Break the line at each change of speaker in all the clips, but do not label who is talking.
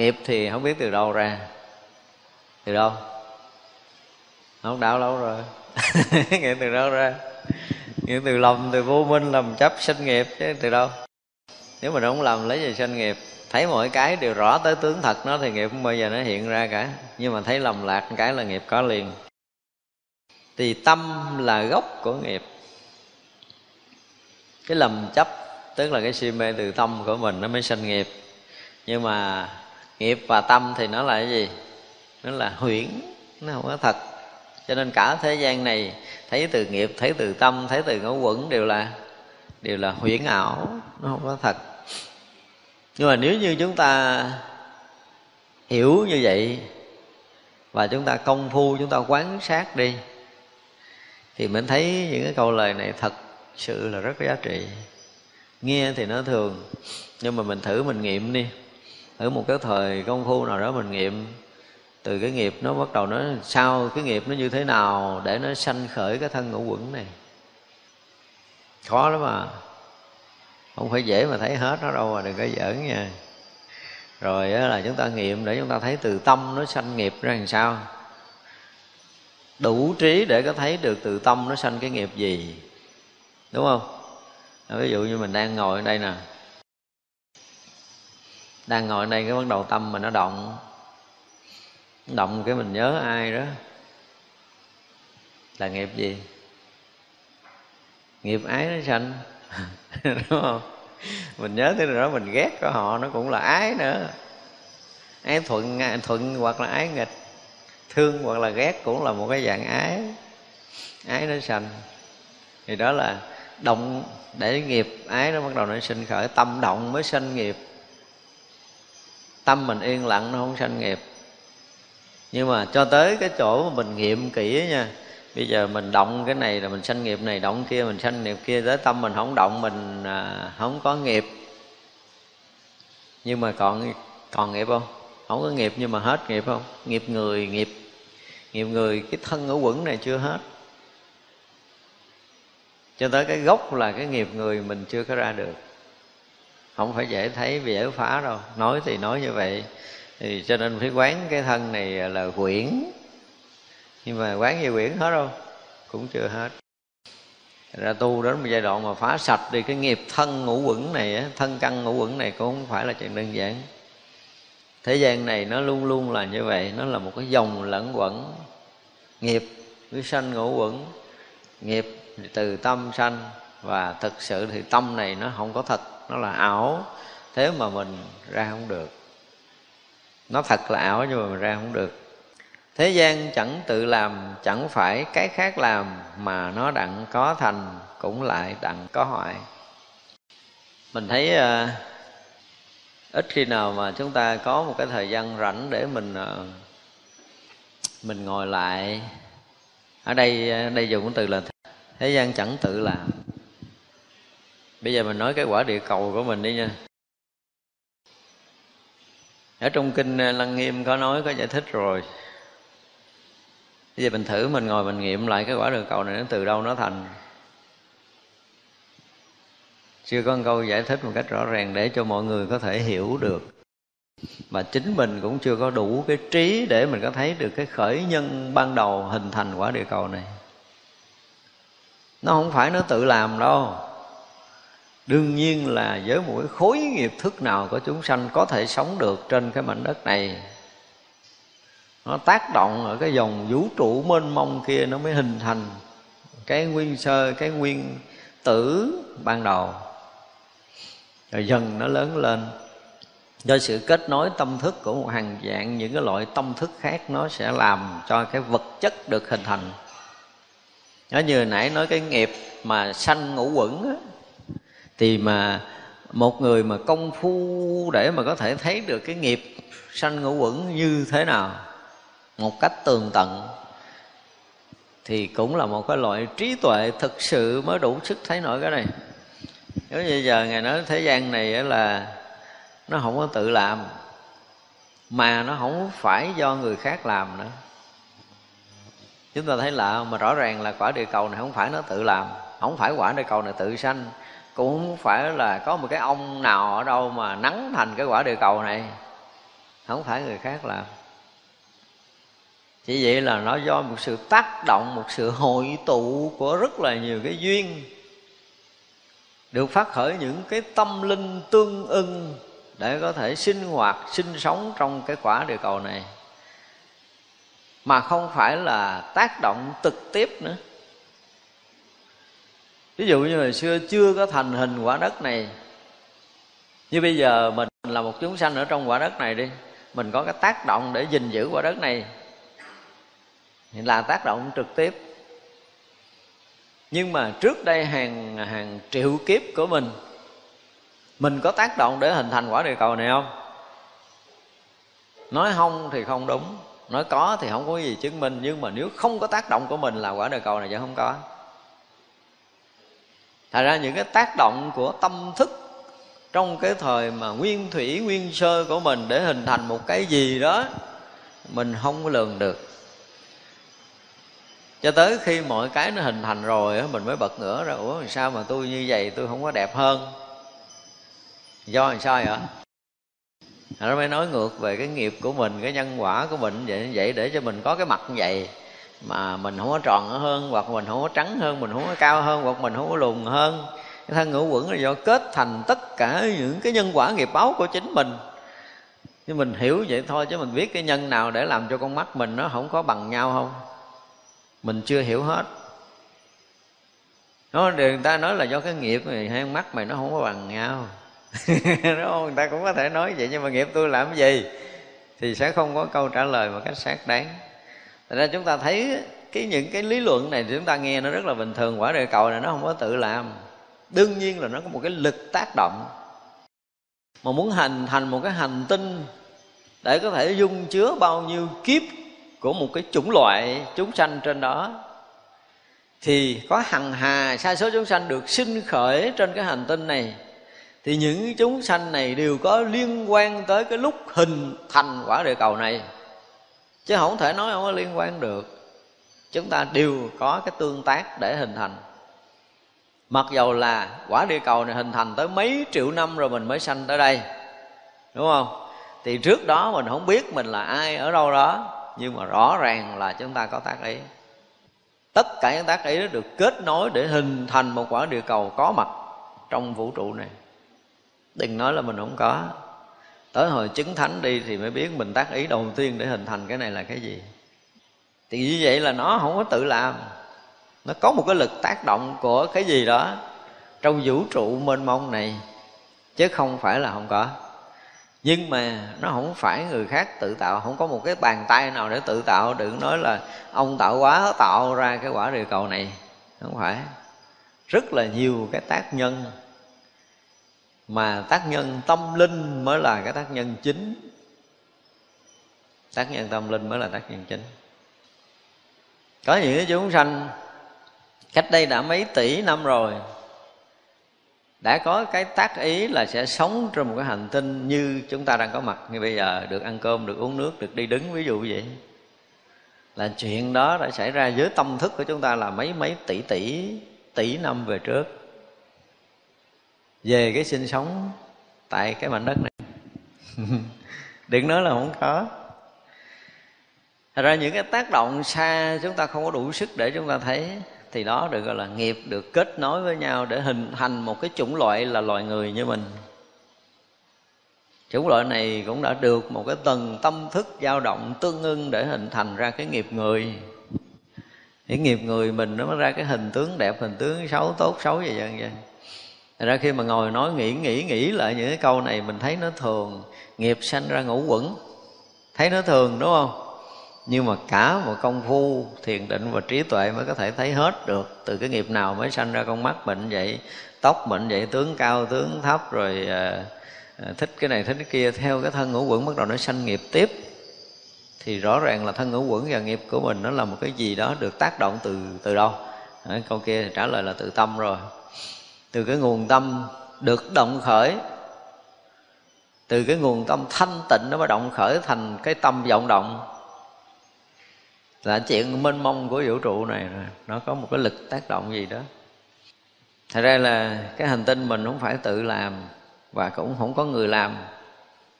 nghiệp thì không biết từ đâu ra. Từ đâu? Không đạo lâu rồi. Nghiệp từ đâu ra? Nghiệp từ lòng từ vô minh làm chấp sinh nghiệp chứ, từ đâu? Nếu mà không làm lấy gì sinh nghiệp. Thấy mọi cái đều rõ tới tướng thật nó thì nghiệp không bao giờ nó hiện ra cả. Nhưng mà thấy lầm lạc cái là nghiệp có liền. Thì tâm là gốc của nghiệp. Cái lầm chấp, tức là cái si mê từ tâm của mình nó mới sinh nghiệp. Nhưng mà nghiệp và tâm thì nó là cái gì? Nó là huyễn, nó không có thật. Cho nên cả thế gian này, thấy từ nghiệp, thấy từ tâm, thấy từ ngũ quẩn đều là đều là huyễn ảo, nó không có thật. Nhưng mà nếu như chúng ta hiểu như vậy và chúng ta công phu, chúng ta quán sát đi, thì mình thấy những cái câu lời này thật sự là rất có giá trị. Nghe thì nó thường, nhưng mà mình thử mình nghiệm đi ở một cái thời công phu nào đó mình nghiệm. Từ cái nghiệp nó bắt đầu nó sao cái nghiệp nó như thế nào để nó sanh khởi cái thân ngũ quẩn này? Khó lắm mà không phải dễ mà thấy hết nó đâu mà đừng có giỡn nha. Rồi là chúng ta nghiệm để chúng ta thấy từ tâm nó sanh nghiệp ra làm sao. Đủ trí để có thấy được từ tâm nó sanh cái nghiệp gì. Đúng không? Ví dụ như mình đang ngồi ở đây nè đang ngồi đây cái bắt đầu tâm mình nó động. Động cái mình nhớ ai đó. Là nghiệp gì? Nghiệp ái nó sanh. Đúng không? Mình nhớ tới đó mình ghét của họ nó cũng là ái nữa. Ái thuận thuận hoặc là ái nghịch. Thương hoặc là ghét cũng là một cái dạng ái. Ái nó sanh. Thì đó là động để nghiệp ái nó bắt đầu nó sinh khởi, tâm động mới sinh nghiệp tâm mình yên lặng nó không sanh nghiệp. Nhưng mà cho tới cái chỗ mà mình nghiệm kỹ nha bây giờ mình động cái này là mình sanh nghiệp này động kia mình sanh nghiệp kia tới tâm mình không động mình à, không có nghiệp. Nhưng mà còn còn nghiệp không? Không có nghiệp nhưng mà hết nghiệp không? Nghiệp người nghiệp nghiệp người cái thân ở quẩn này chưa hết. Cho tới cái gốc là cái nghiệp người mình chưa có ra được không phải dễ thấy dễ phá đâu. Nói thì nói như vậy. Thì cho nên phải quán cái thân này là quyển. Nhưng mà quán như quyển hết đâu. Cũng chưa hết. Ra tu đến một giai đoạn mà phá sạch đi cái nghiệp thân ngũ quẩn này thân căn ngũ quẩn này cũng không phải là chuyện đơn giản. Thế gian này nó luôn luôn là như vậy. Nó là một cái dòng lẫn quẩn. Nghiệp, với sanh ngũ quẩn. Nghiệp từ tâm sanh. Và thực sự thì tâm này nó không có thật nó là ảo. Thế mà mình ra không được. Nó thật là ảo nhưng mà mình ra không được. Thế gian chẳng tự làm chẳng phải cái khác làm mà nó đặng có thành cũng lại đặng có hoại. Mình thấy uh, ít khi nào mà chúng ta có một cái thời gian rảnh để mình uh, mình ngồi lại. Ở đây ờ, đây dùng cái từ là thế gian chẳng tự làm bây giờ mình nói cái quả địa cầu của mình đi nha. Ở trong kinh ờ, lăng nghiêm có nói, có giải thích rồi. Bây giờ mình thử mình ngồi mình nghiệm lại cái quả địa cầu này nó từ đâu nó thành. Chưa có một câu giải thích một cách rõ ràng để cho mọi người có thể hiểu được. Mà chính mình cũng chưa có đủ cái trí để mình có thấy được cái khởi nhân ban đầu hình thành quả địa cầu này. Nó không phải nó tự làm đâu đương nhiên là với mỗi khối nghiệp thức nào của chúng sanh có thể sống được trên cái mảnh đất này nó tác động ở cái dòng vũ trụ mênh mông kia nó mới hình thành cái nguyên sơ cái nguyên tử ban đầu. Rồi dần nó lớn lên. Do sự kết nối tâm thức của một hàng dạng những cái loại tâm thức khác nó sẽ làm cho cái vật chất được hình thành. Nó như nãy nói cái nghiệp mà sanh ngũ quẩn á, thì mà một người mà công phu để mà có thể thấy được cái nghiệp sanh ngũ quẩn như thế nào, một cách tường tận, thì cũng là một cái loại trí tuệ thực sự mới đủ sức thấy nổi cái này. Nếu như giờ ngài nói thế gian này là nó không có tự làm, mà nó không phải do người khác làm nữa. Chúng ta thấy lạ mà rõ ràng là quả địa cầu này không phải nó tự làm, không phải quả địa cầu này tự sanh cũng không phải là có một cái ông nào ở đâu mà nắng thành cái quả địa cầu này. Không phải người khác làm. Chỉ vậy là nó do một sự tác động, một sự hội tụ của rất là nhiều cái duyên được phát khởi những cái tâm linh tương ưng để có thể sinh hoạt, sinh sống trong cái quả địa cầu này. Mà không phải là tác động trực tiếp nữa ví dụ như hồi xưa chưa có thành hình quả đất này, như bây giờ mình là một chúng sanh ở trong quả đất này đi, mình có cái tác động để gìn giữ quả đất này là tác động trực tiếp. Nhưng mà trước đây hàng hàng triệu kiếp của mình mình có tác động để hình thành quả địa cầu này không? Nói không thì không đúng, nói có thì không có gì chứng minh, nhưng mà nếu không có tác động của mình là quả địa cầu này vẫn không có thành ra những cái tác động của tâm thức trong cái thời mà nguyên thủy, nguyên sơ của mình để hình thành một cái gì đó, mình không có lường được. Cho tới khi mọi cái nó hình thành rồi mình mới bật ngửa ra, ủa sao mà tôi như vậy? Tôi không có đẹp hơn. Do làm sao vậy? Nó mới nói ngược về cái nghiệp của mình, cái nhân quả của mình vậy vậy để cho mình có cái mặt như vậy mà mình không có tròn hơn, hoặc mình không có trắng hơn, mình không có cao hơn, hoặc mình không có lùn hơn. Cái thân ngũ quẩn là do kết thành tất cả những cái nhân quả nghiệp báo của chính mình. Nhưng mình hiểu vậy thôi, chứ mình biết cái nhân nào để làm cho con mắt mình nó không có bằng nhau không? Mình chưa hiểu hết. Nó, người ta nói là do cái nghiệp này, hai mắt mày nó không có bằng nhau. Đúng không? Người ta cũng có thể nói vậy, nhưng mà nghiệp tôi làm cái gì? Thì sẽ không có câu trả lời một cách xác đáng. Thật ra chúng ta thấy cái những cái lý luận này thì chúng ta nghe nó rất là bình thường. Quả địa cầu này nó không có tự làm. Đương nhiên là nó có một cái lực tác động. Mà muốn hành, thành một cái hành tinh để có thể dung chứa bao nhiêu kiếp của một cái chủng loại chúng sanh trên đó, thì có hằng hà sai số chúng sanh được sinh khởi trên cái hành tinh này, thì những chúng sanh này đều có liên quan tới cái lúc hình thành quả địa cầu này chứ không thể nói không có liên quan được. Chúng ta đều có cái tương tác để hình thành. Mặc dầu là quả địa cầu này hình thành tới mấy triệu năm rồi mình mới sanh tới đây. Đúng không? Thì trước đó mình không biết mình là ai ở đâu đó, nhưng mà rõ ràng là chúng ta có tác ý. Tất cả những tác ý đó được kết nối để hình thành một quả địa cầu có mặt trong vũ trụ này. Đừng nói là mình không có tới hồi chứng thánh đi thì mới biết mình tác ý đầu tiên để hình thành cái này là cái gì. Thì như vậy là nó không có tự làm. Nó có một cái lực tác động của cái gì đó trong vũ trụ mênh mông này, chứ không phải là không có. Nhưng mà nó không phải người khác tự tạo, không có một cái bàn tay nào để tự tạo. Đừng nói là ông tạo quá tạo ra cái quả địa cầu này. Không phải. Rất là nhiều cái tác nhân mà tác nhân tâm linh mới là cái tác nhân chính. Tác nhân tâm linh mới là tác nhân chính. Có những cái chúng sanh, cách đây đã mấy tỷ năm rồi, đã có cái tác ý là sẽ sống trên một cái hành tinh như chúng ta đang có mặt. Như bây giờ được ăn cơm, được uống nước, được đi đứng, ví dụ vậy. Là chuyện đó đã xảy ra với tâm thức của chúng ta là mấy mấy tỷ tỷ tỷ năm về trước về cái sinh sống tại cái mảnh đất này. Đừng nói là không có. Thật ra những cái tác động xa chúng ta không có đủ sức để chúng ta thấy, thì đó được gọi là nghiệp được kết nối với nhau để hình thành một cái chủng loại là loài người như mình. Chủng loại này cũng đã được một cái tầng tâm thức dao động tương ưng để hình thành ra cái nghiệp người. Cái nghiệp người mình nó mới ra cái hình tướng đẹp, hình tướng xấu, tốt, xấu vậy vậy vậy Thật ra khi mà ngồi nói nghĩ nghĩ nghĩ lại những cái câu này mình thấy nó thường. Nghiệp sanh ra ngũ quẩn. Thấy nó thường đúng không? Nhưng mà cả một công phu thiền định và trí tuệ mới có thể thấy hết được. Từ cái nghiệp nào mới sanh ra con mắt bệnh vậy tóc bệnh vậy tướng cao tướng thấp rồi à, à thích cái này thích cái kia theo cái thân ngũ quẩn bắt đầu nó sanh nghiệp tiếp. Thì rõ ràng là thân ngũ quẩn và nghiệp của mình nó là một cái gì đó được tác động từ từ đâu? Đấy, câu kia thì trả lời là từ tâm rồi từ cái nguồn tâm được động khởi, từ cái nguồn tâm thanh tịnh nó mới động khởi thành cái tâm vọng động. Là chuyện mênh mông của vũ trụ này, nó có một cái lực tác động gì đó. Thật ra là cái hành tinh mình không phải tự làm và cũng không có người làm.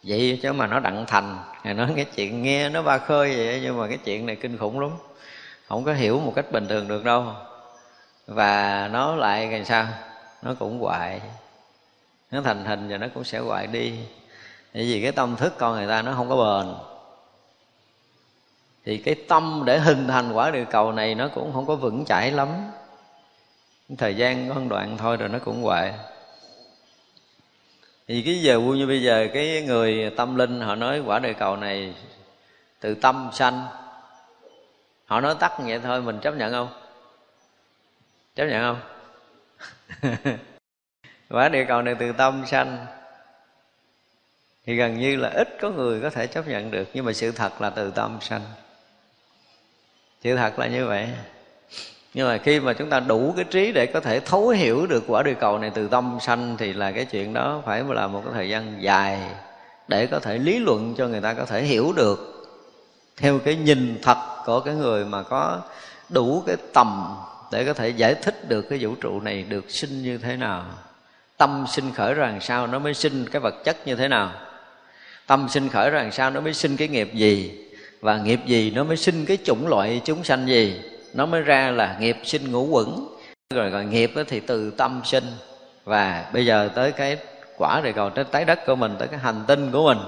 Vậy chứ mà nó đặng thành. Ngài nói cái chuyện nghe nó ba khơi vậy nhưng mà cái chuyện này kinh khủng lắm. Không có hiểu một cách bình thường được đâu. Và nó lại làm sao? Nó cũng hoại nó thành hình và nó cũng sẽ hoại đi. Bởi vì cái tâm thức con người ta nó không có bền. Thì cái tâm để hình thành quả địa cầu này nó cũng không có vững chãi lắm. Thời gian có đoạn thôi rồi nó cũng hoại thì cái giờ vui như bây giờ, cái người tâm linh họ nói quả địa cầu này từ tâm sanh. Họ nói tắt vậy thôi, mình chấp nhận không? Chấp nhận không? quả địa cầu này từ tâm sanh. Thì gần như là ít có người có thể chấp nhận được, nhưng mà sự thật là từ tâm sanh. Sự thật là như vậy. Nhưng mà khi mà chúng ta đủ cái trí để có thể thấu hiểu được quả địa cầu này từ tâm sanh, thì là cái chuyện đó phải là một cái thời gian dài để có thể lý luận cho người ta có thể hiểu được. Theo cái nhìn thật của cái người mà có đủ cái tầm để có thể giải thích được cái vũ trụ này được sinh như thế nào. Tâm sinh khởi ra làm sao nó mới sinh cái vật chất như thế nào? Tâm sinh khởi ra làm sao nó mới sinh cái nghiệp gì? Và nghiệp gì nó mới sinh cái chủng loại chúng sanh gì? Nó mới ra là nghiệp sinh ngũ quẩn. Rồi còn nghiệp thì từ tâm sinh. Và bây giờ tới cái quả rồi còn tới trái đất của mình, tới cái hành tinh của mình,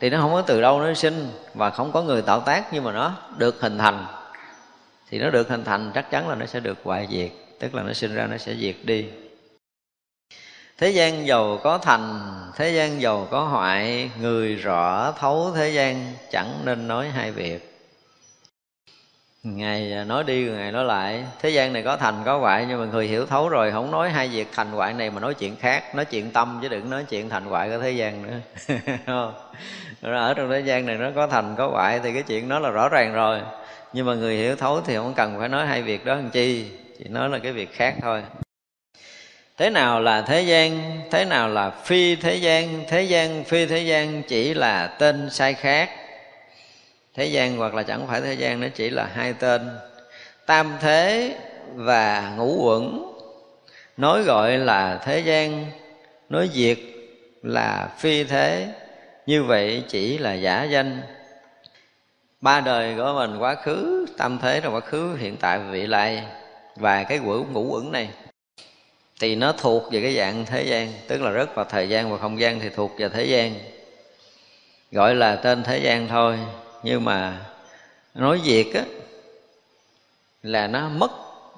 thì nó không có từ đâu nó sinh và không có người tạo tác nhưng mà nó được hình thành thì nó được hình thành, chắc chắn là nó sẽ được hoại diệt, tức là nó sinh ra, nó sẽ diệt đi. Thế gian giàu có thành, thế gian giàu có hoại, người rõ thấu thế gian chẳng nên nói hai việc ngài à, nói đi ngài nói lại. Thế gian này có thành, có hoại, nhưng mà người hiểu thấu rồi, không nói hai việc thành hoại này mà nói chuyện khác, nói chuyện tâm chứ đừng nói chuyện thành hoại của thế gian nữa. Ở trong thế gian này nó có thành, có hoại thì cái chuyện đó là rõ ràng rồi. Nhưng mà người hiểu thấu thì không cần phải nói hai việc đó làm chi, chỉ nói là cái việc khác thôi. Thế nào là thế gian, thế nào là phi thế gian? Thế gian, phi thế gian chỉ là tên sai khác thế gian hoặc là chẳng phải thế gian nó chỉ là hai tên. Tam thế và ngũ quẩn nói gọi là thế gian, nói diệt là phi thế. Như vậy chỉ là giả danh. Ba đời của mình quá khứ, tam thế là quá khứ, hiện tại và vị lai. Và cái quỷ ngũ quẩn này, thì nó thuộc về cái dạng thế gian, tức là rất vào thời gian và không gian thì thuộc về thế gian. Gọi là tên thế gian thôi nhưng mà nói việc á, là nó mất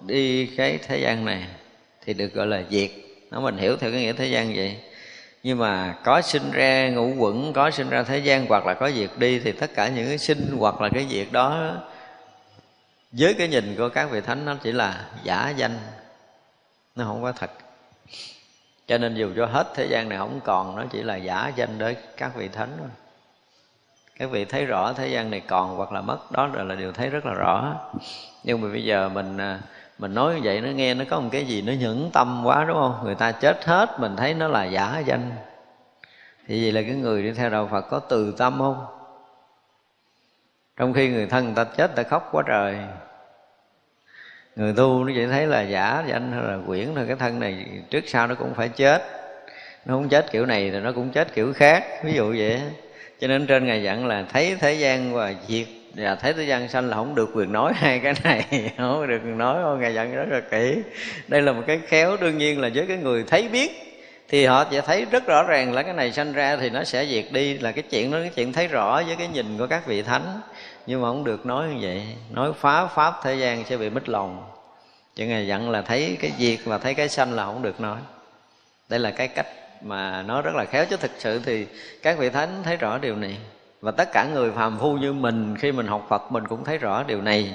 đi cái thế gian này thì được gọi là diệt nó mình hiểu theo cái nghĩa thế gian vậy. Nhưng mà có sinh ra ngũ quẩn, có sinh ra thế gian hoặc là có diệt đi thì tất cả những cái sinh hoặc là cái diệt đó, với cái nhìn của các vị thánh nó chỉ là giả danh. Nó không có thật. Cho nên dù cho hết thế gian này không còn, nó chỉ là giả danh đối các vị thánh thôi các vị thấy rõ thế gian này còn hoặc là mất, đó là điều thấy rất là rõ. Nhưng mà bây giờ mình à, mình nói như vậy, nó nghe nó có một cái gì nó nhẫn tâm quá, đúng không? Người ta chết hết, mình thấy nó là giả danh. Thì vậy là cái người đi theo đạo phật có từ tâm không? Trong khi người thân người ta chết ta khóc quá trời. Người tu nó chỉ thấy là giả danh hay là quyển thôi cái thân này trước sau nó cũng phải chết. Nó không chết kiểu này thì nó cũng chết kiểu khác, ví dụ vậy cho nên trên ngài dặn là thấy thế gian và diệt, và thấy thế gian sanh là không được quyền nói hai cái này, không được quyền nói. Ngài dặn rất là kỹ. Đây là một cái khéo. Đương nhiên là với cái người thấy biết thì họ sẽ thấy rất rõ ràng là cái này sanh ra thì nó sẽ diệt đi. Là cái chuyện đó, cái chuyện thấy rõ với cái nhìn của các vị thánh. Nhưng mà không được nói như vậy. Nói phá pháp thế gian sẽ bị mít lòng. Chứ ngài dặn là thấy cái diệt và thấy cái sanh là không được nói. Đây là cái cách mà nó rất là khéo chứ thực sự thì các vị thánh thấy rõ điều này. Và tất cả người phàm phu như mình, khi mình học phật, mình cũng thấy rõ điều này.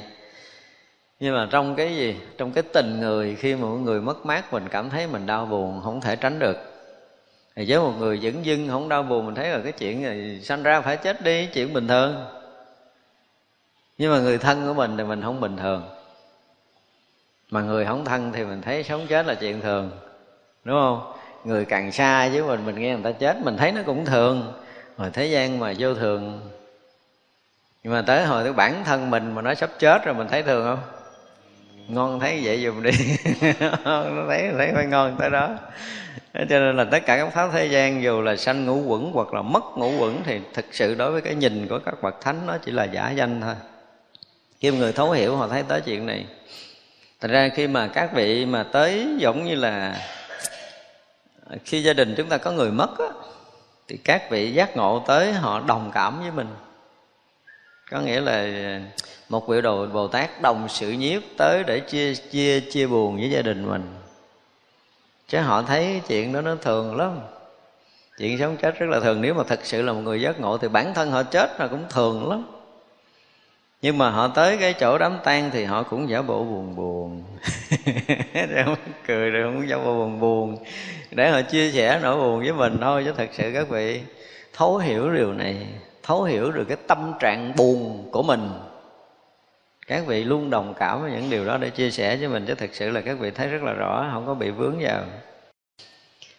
Nhưng mà trong cái gì? Trong cái tình người, khi mà một người mất mát, mình cảm thấy mình đau buồn, không thể tránh được. Thì với một người dẫn dưng, không đau buồn, mình thấy là cái chuyện này sanh ra phải chết đi, chuyện bình thường. Nhưng mà người thân của mình thì mình không bình thường. Mà người không thân thì mình thấy sống chết là chuyện thường. Đúng không? Người càng xa với mình mình nghe người ta chết, mình thấy nó cũng thường. Mà thế gian mà vô thường. Nhưng mà tới hồi tới bản thân mình mà nó sắp chết rồi, mình thấy thường không? Ngon thấy vậy dùm đi. Nó thấy thấy phải ngon tới đó. Cho nên là tất cả các pháp thế gian, dù là sanh ngũ quẩn hoặc là mất ngũ quẩn, thì thực sự đối với cái nhìn của các bậc thánh, nó chỉ là giả danh thôi. Khi người thấu hiểu, họ thấy tới chuyện này. Thật ra khi mà các vị mà tới giống như là khi gia đình chúng ta có người mất á, thì các vị giác ngộ tới họ đồng cảm với mình. Có nghĩa là một vị đồ bồ tát đồng sự nhiếp tới để chia chia chia buồn với gia đình mình. Chứ họ thấy chuyện đó nó thường lắm. Chuyện sống chết rất là thường. Nếu mà thật sự là một người giác ngộ thì bản thân họ chết là cũng thường lắm nhưng mà họ tới cái chỗ đám tang thì họ cũng giả bộ buồn buồn. Không cười, rồi cũng giả bộ buồn buồn. Để họ chia sẻ nỗi buồn với mình thôi, chứ thật sự các vị, thấu hiểu điều này, thấu hiểu được cái tâm trạng buồn của mình. Các vị luôn đồng cảm với những điều đó để chia sẻ với mình, chứ thực sự là các vị thấy rất là rõ, không có bị vướng vào.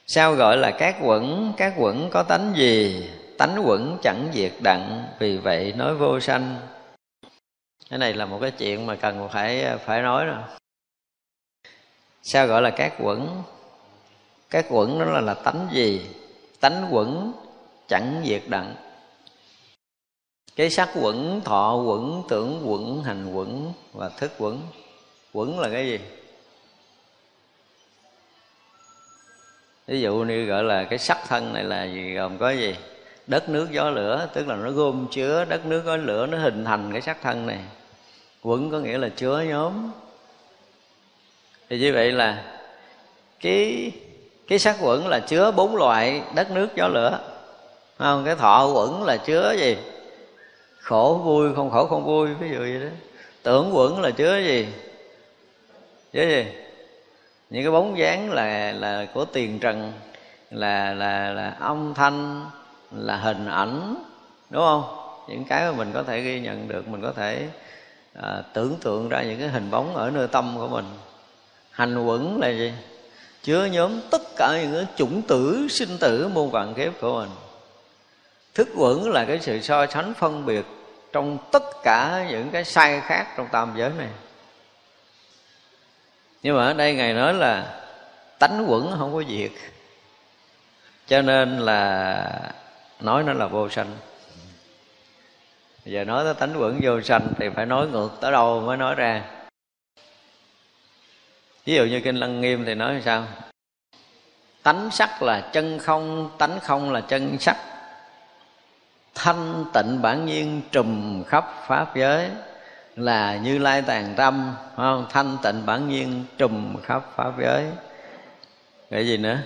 Sao gọi là các quẩn? Các quẩn có tánh gì? Tánh quẩn chẳng diệt đặng, vì vậy nói vô sanh cái này là một cái chuyện mà cần phải phải nói rồi sao gọi là các quẩn? Các quẩn đó là là tánh gì? Tánh quẩn chẳng diệt đặng. Cái sắc quẩn, thọ quẩn, tưởng quẩn, hành quẩn và thức quẩn. Quẩn là cái gì? Ví dụ như gọi là cái sắc thân này là gì, gồm có gì? Đất nước gió lửa, tức là nó gom chứa, đất nước gió lửa nó hình thành cái sắc thân này. Quẩn có nghĩa là chứa nhóm. Thì như vậy là cái cái sắc quẩn là chứa bốn loại đất nước gió lửa. Không? Cái thọ quẩn là chứa gì? Khổ vui, không khổ không vui, ví dụ vậy đó. Tưởng quẩn là chứa gì? Chứa gì? Những cái bóng dáng là là của tiền trần, là là là âm thanh là hình ảnh đúng không? Những cái mà mình có thể ghi nhận được mình có thể à, tưởng tượng ra những cái hình bóng ở nơi tâm của mình. Hành quẩn là gì? Chứa nhóm tất cả những cái chủng tử sinh tử muôn vạn kiếp của mình. Thức quẩn là cái sự so sánh phân biệt trong tất cả những cái sai khác trong tam giới này. Nhưng mà ở đây ngài nói là tánh quẩn không có việc cho nên là nói nó là vô sanh. Giờ nói tới tánh quẩn vô sanh thì phải nói ngược tới đâu mới nói ra. Ví dụ như kinh lăng nghiêm thì nói sao? Tánh sắc là chân không, tánh không là chân sắc. Thanh tịnh bản nhiên trùm khắp pháp giới là như lai tàn tâm không? Thanh tịnh bản nhiên trùm khắp pháp giới. Cái gì nữa?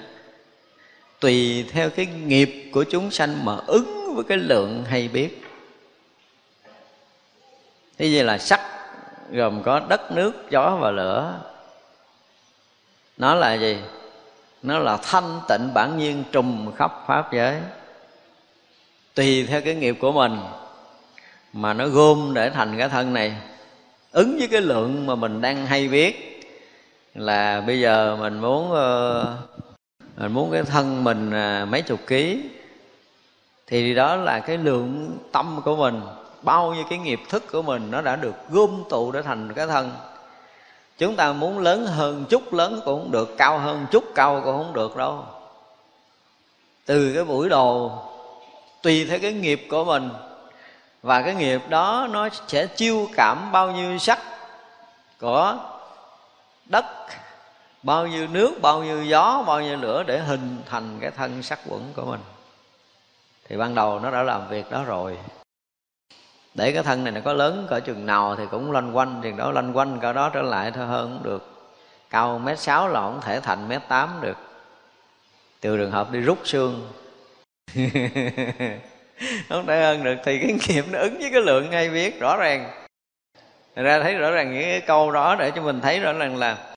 Tùy theo cái nghiệp của chúng sanh mà ứng với cái lượng hay biết. Thế như là sắc gồm có đất nước gió và lửa. Nó là gì? Nó là thanh tịnh bản nhiên trùm khắp pháp giới. Tùy theo cái nghiệp của mình mà nó gom để thành cái thân này. Ứng với cái lượng mà mình đang hay biết là bây giờ mình muốn uh, mình muốn cái thân mình à, mấy chục ký, thì đó là cái lượng tâm của mình, bao nhiêu cái nghiệp thức của mình nó đã được gom tụ để thành cái thân. Chúng ta muốn lớn hơn chút, lớn cũng không được, cao hơn chút, cao cũng không được đâu. Từ cái buổi đồ tùy theo cái nghiệp của mình. Và cái nghiệp đó nó sẽ chiêu cảm bao nhiêu sắc của đất bao nhiêu nước, bao nhiêu gió, bao nhiêu lửa để hình thành cái thân sắc quẩn của mình. Thì ban đầu nó đã làm việc đó rồi. Để cái thân này nó có lớn cỡ chừng nào thì cũng loanh quanh thì đó loanh quanh cỡ đó trở lại thôi, hơn cũng được. Cao mét sáu là không thể thành mét tám được. Từ trường hợp đi rút xương. Không thể hơn được, thì cái nghiệp nó ứng với cái lượng ngay biết, rõ ràng. Thật ra thấy rõ ràng những cái câu đó để cho mình thấy rõ ràng là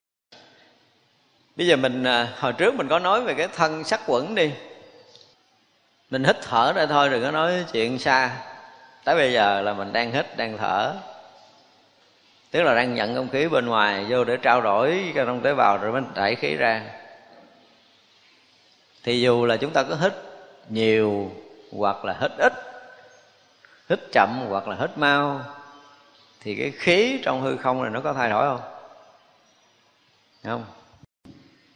bây giờ mình à, hồi trước mình có nói về cái thân sắc quẩn đi. Mình hít thở đây thôi đừng có nói chuyện xa. Tới bây giờ là mình đang hít, đang thở. Tức là đang nhận không khí bên ngoài, vô để trao đổi cho trong tế bào rồi mình đẩy khí ra. Thì dù là chúng ta có hít nhiều hoặc là hít ít, hít chậm hoặc là hít mau, thì cái khí trong hư không này nó có thay đổi không? Không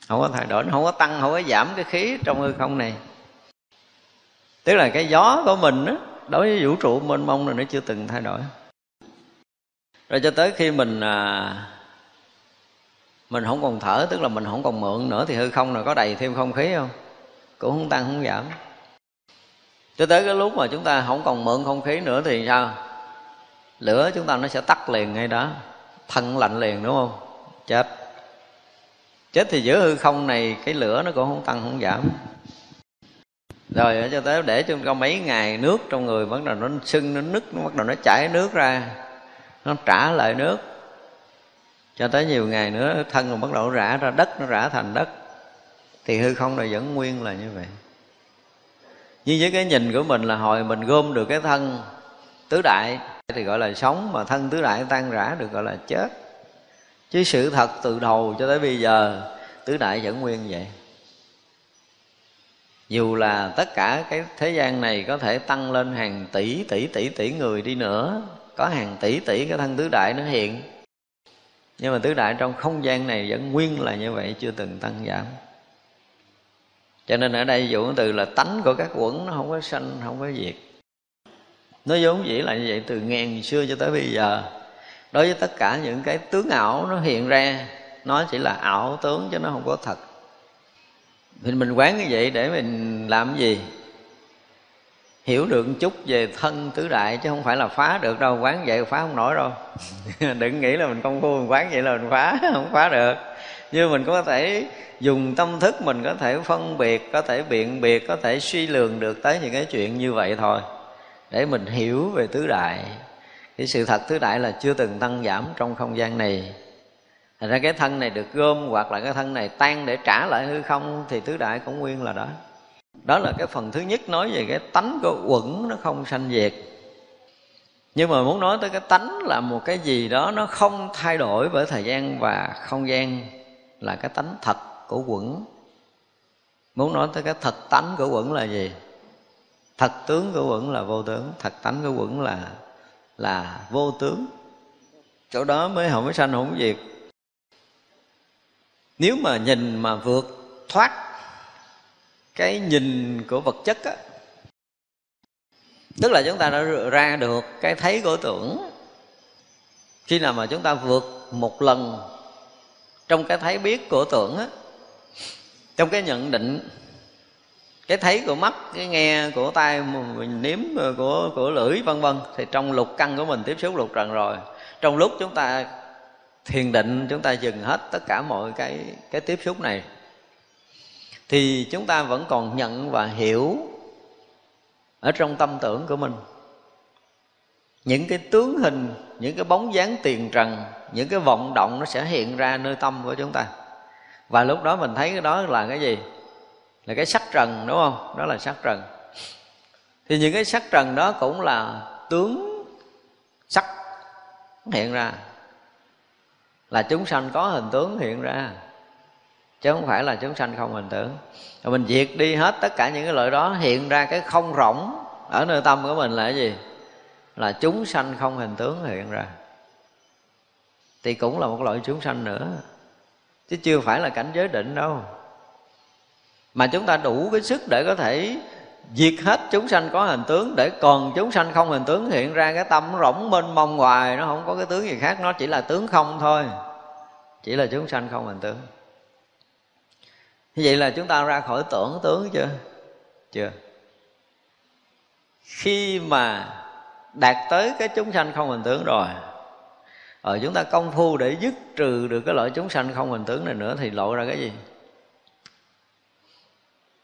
không có thay đổi không có tăng không có giảm cái khí trong hư không này. Tức là cái gió của mình đó, đối với vũ trụ mênh mông này nó chưa từng thay đổi. Rồi cho tới khi mình à, mình không còn thở tức là mình không còn mượn nữa thì hư không là có đầy thêm không khí không? Cũng không tăng không giảm. Cho tới cái lúc mà chúng ta không còn mượn không khí nữa thì sao? Lửa chúng ta nó sẽ tắt liền ngay đó. Thân lạnh liền đúng không? Chết chết thì giữa hư không này, cái lửa nó cũng không tăng, không giảm. Rồi, cho tới để cho mấy ngày nước trong người bắt đầu nó sưng, nó nứt, nó bắt đầu nó chảy nước ra, nó trả lại nước. Cho tới nhiều ngày nữa, thân nó bắt đầu rã ra đất, nó rã thành đất. Thì hư không này vẫn nguyên là như vậy. Nhưng với cái nhìn của mình là hồi mình gom được cái thân tứ đại, thì gọi là sống, mà thân tứ đại tan rã được gọi là chết chứ sự thật từ đầu cho tới bây giờ, tứ đại vẫn nguyên vậy. Dù là tất cả cái thế gian này có thể tăng lên hàng tỷ tỷ tỷ tỷ người đi nữa, có hàng tỷ tỷ cái thân tứ đại nó hiện. Nhưng mà tứ đại trong không gian này vẫn nguyên là như vậy, chưa từng tăng giảm. Cho nên ở đây dụng từ là tánh của các quẩn nó không có sanh, không có diệt. Nó vốn dĩ là như vậy từ ngàn xưa cho tới bây giờ đối với tất cả những cái tướng ảo nó hiện ra, nó chỉ là ảo tướng chứ nó không có thật. Thì mình quán như vậy để mình làm gì? Hiểu được một chút về thân tứ đại chứ không phải là phá được đâu, quán vậy phá không nổi đâu. Đừng nghĩ là mình công phu mình quán vậy là mình phá, không phá được. Nhưng mình có thể dùng tâm thức mình có thể phân biệt, có thể biện biệt, có thể suy lường được tới những cái chuyện như vậy thôi. Để mình hiểu về tứ đại cái sự thật thứ đại là chưa từng tăng giảm trong không gian này. Thành ra cái thân này được gom hoặc là cái thân này tan để trả lại hư không thì tứ đại cũng nguyên là đó. Đó là cái phần thứ nhất nói về cái tánh của quẩn nó không sanh diệt. Nhưng mà muốn nói tới cái tánh là một cái gì đó nó không thay đổi bởi thời gian và không gian là cái tánh thật của quẩn. Muốn nói tới cái thật tánh của quẩn là gì? Thật tướng của quẩn là vô tướng, thật tánh của quẩn là là vô tướng. Chỗ đó mới không có sanh không có diệt nếu mà nhìn mà vượt thoát cái nhìn của vật chất á, tức là chúng ta đã ra được cái thấy của tưởng. Khi nào mà chúng ta vượt một lần trong cái thấy biết của tưởng á, trong cái nhận định cái thấy của mắt, cái nghe của tai mình nếm của của lưỡi, vân vân. Thì trong lục căn của mình tiếp xúc lục trần rồi. Trong lúc chúng ta thiền định, chúng ta dừng hết tất cả mọi cái cái tiếp xúc này, thì chúng ta vẫn còn nhận và hiểu ở trong tâm tưởng của mình. Những cái tướng hình, những cái bóng dáng tiền trần, những cái vọng động nó sẽ hiện ra nơi tâm của chúng ta. Và lúc đó mình thấy cái đó là cái gì? Là cái sắc trần, đúng không? Đó là sắc trần. Thì những cái sắc trần đó cũng là tướng sắc hiện ra. Là chúng sanh có hình tướng hiện ra. Chứ không phải là chúng sanh không hình tướng. Rồi mình diệt đi hết tất cả những cái loại đó, hiện ra cái không rỗng ở nơi tâm của mình là cái gì? Là chúng sanh không hình tướng hiện ra. Thì cũng là một loại chúng sanh nữa. Chứ chưa phải là cảnh giới định đâu mà chúng ta đủ cái sức để có thể diệt hết chúng sanh có hình tướng, để còn chúng sanh không hình tướng hiện ra cái tâm rỗng mênh mông hoài, nó không có cái tướng gì khác, nó chỉ là tướng không thôi. Chỉ là chúng sanh không hình tướng. Như vậy là chúng ta ra khỏi tưởng tướng chưa? Chưa. Khi mà đạt tới cái chúng sanh không hình tướng rồi ở chúng ta công phu để dứt trừ được cái loại chúng sanh không hình tướng này nữa thì lộ ra cái gì?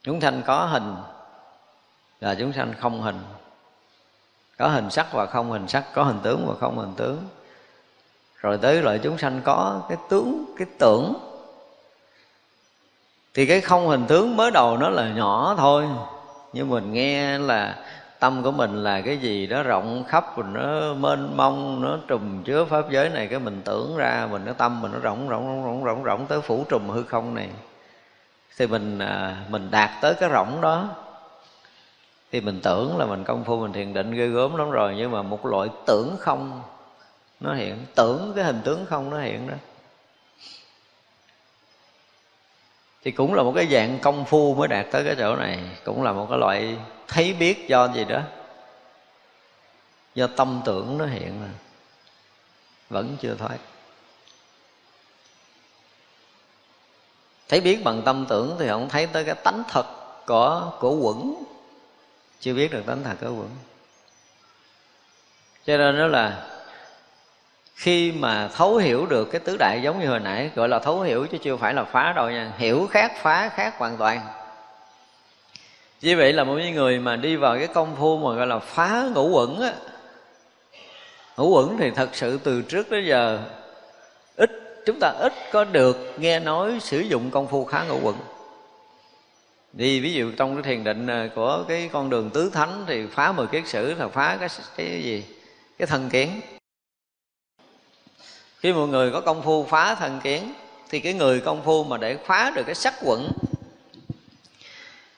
Chúng sanh có hình là chúng sanh không hình. Có hình sắc và không hình sắc, có hình tướng và không hình tướng. Rồi tới loại chúng sanh có cái tướng, cái tưởng. Thì cái không hình tướng mới đầu nó là nhỏ thôi. Nhưng mình nghe là tâm của mình là cái gì đó rộng khắp, rồi nó mênh mông, nó trùm chứa pháp giới này, cái mình tưởng ra, mình cái tâm mình nó rộng rộng rộng rộng rộng rộng tới phủ trùm hư không này thì mình à, mình đạt tới cái rộng đó. Thì mình tưởng là mình công phu, mình thiền định ghê gớm lắm rồi, nhưng mà một loại tưởng không nó hiện. Tưởng cái hình tướng không nó hiện đó. Thì cũng là một cái dạng công phu mới đạt tới cái chỗ này. Cũng là một cái loại thấy biết do gì đó. Do tâm tưởng nó hiện mà. Vẫn chưa thoát. Thấy biết bằng tâm tưởng thì không thấy tới cái tánh thật của của quẩn. Chưa biết được tánh thật của quẩn. Cho nên đó là khi mà thấu hiểu được cái tứ đại giống như hồi nãy, gọi là thấu hiểu chứ chưa phải là phá đâu nha. Hiểu khác, phá khác hoàn toàn. Như vậy là một người mà đi vào cái công phu mà gọi là phá ngũ quẩn á, ngũ quẩn thì thật sự từ trước tới giờ chúng ta ít có được nghe nói sử dụng công phu khá ngũ quẩn. Vì ví dụ trong cái thiền định à, của cái con đường tứ thánh thì phá mười kiết sử là phá cái cái gì? Cái thần kiến. Khi một người có công phu phá thần kiến, thì cái người công phu mà để phá được cái sắc quẩn,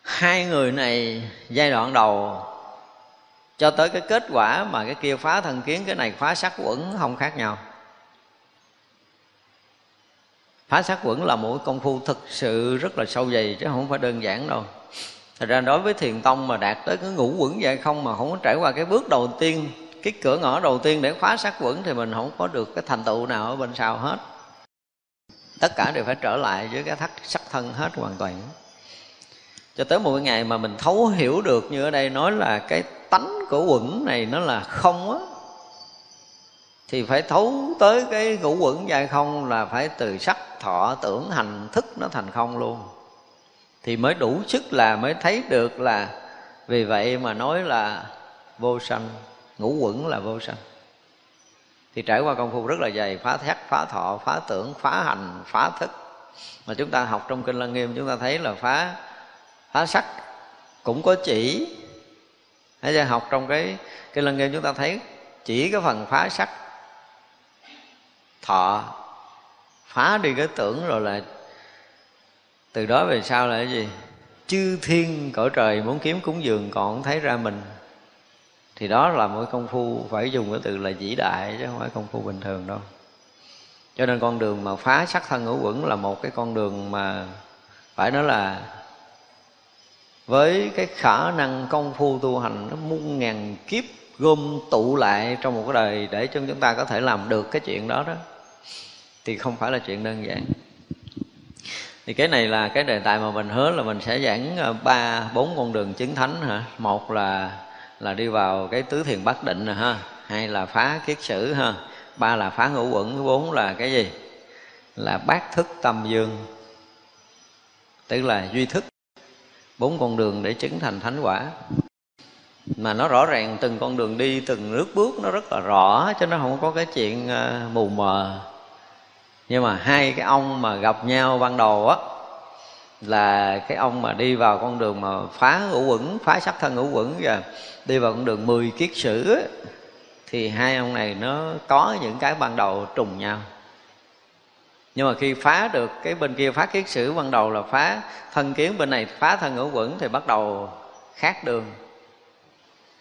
hai người này giai đoạn đầu, cho tới cái kết quả mà cái kia phá thần kiến, cái này phá sắc quẩn không khác nhau phá sát quẩn là một công phu thực sự rất là sâu dày, chứ không phải đơn giản đâu. Thật ra đối với thiền tông mà đạt tới cái ngũ quẩn vậy không mà không có trải qua cái bước đầu tiên, cái cửa ngõ đầu tiên để phá sát quẩn thì mình không có được cái thành tựu nào ở bên sau hết. Tất cả đều phải trở lại với cái thắt sắc thân hết hoàn toàn. Cho tới một cái ngày mà mình thấu hiểu được như ở đây nói là cái tánh của quẩn này nó là không á thì phải thấu tới cái ngũ quẩn dài không là phải từ sắc, thọ, tưởng, hành, thức nó thành không luôn. Thì mới đủ sức là mới thấy được là vì vậy mà nói là vô sanh, ngũ quẩn là vô sanh. Thì trải qua công phu rất là dày, phá thét phá thọ, phá tưởng, phá hành, phá thức. Mà chúng ta học trong kinh lăng nghiêm, chúng ta thấy là phá phá sắc cũng có chỉ. Hãy ra học trong cái kinh lăng nghiêm chúng ta thấy chỉ cái phần phá sắc thọ. Phá đi cái tưởng rồi là từ đó về sau là cái gì? Chư thiên cõi trời muốn kiếm cúng dường còn không thấy ra mình. Thì đó là một công phu, phải dùng cái từ là vĩ đại chứ không phải công phu bình thường đâu. Cho nên con đường mà phá sắc thân ngũ quẩn là một cái con đường mà phải nói là với cái khả năng công phu tu hành, nó muôn ngàn kiếp gom tụ lại trong một cái đời để cho chúng ta có thể làm được cái chuyện đó đó thì không phải là chuyện đơn giản. Thì cái này là cái đề tài mà mình hứa là mình sẽ giảng ờ, ba, bốn con đường chứng thánh hả? Một là là đi vào cái tứ thiền bất định nè ha. Hai là phá kiết sử ha. Ba là phá ngũ quẩn. Thứ bốn là cái gì? Là bát thức tâm dương. Tức là duy thức. Bốn con đường để chứng thành thánh quả. Mà nó rõ ràng từng con đường đi, từng nước bước nó rất là rõ chứ nó không có cái chuyện ờ, mù mờ nhưng mà hai cái ông mà gặp nhau ban đầu á là cái ông mà đi vào con đường mà phá ngũ quẩn phá sắc thân ngũ quẩn và đi vào con đường mười kiết sử á, thì hai ông này nó có những cái ban đầu trùng nhau. Nhưng mà khi phá được cái bên kia phá kiết sử ban đầu là phá thân kiến bên này phá thân ngũ quẩn thì bắt đầu khác đường.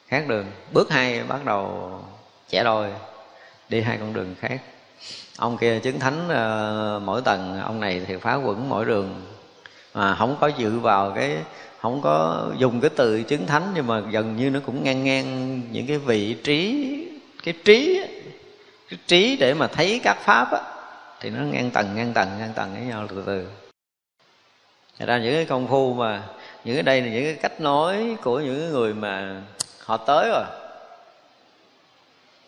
Khác đường. Bước hai bắt đầu trẻ đôi đi hai con đường khác ông kia chứng thánh uh, mỗi tầng ông này thì phá quẩn mỗi đường. Mà không có dự vào cái không có dùng cái từ chứng thánh nhưng mà gần như nó cũng ngang ngang những cái vị trí cái trí cái trí để mà thấy các pháp á thì nó ngang tầng ngang tầng ngang tầng với nhau từ từ. Thật ra những cái công phu mà những cái đây là những cái cách nói của những người mà họ tới rồi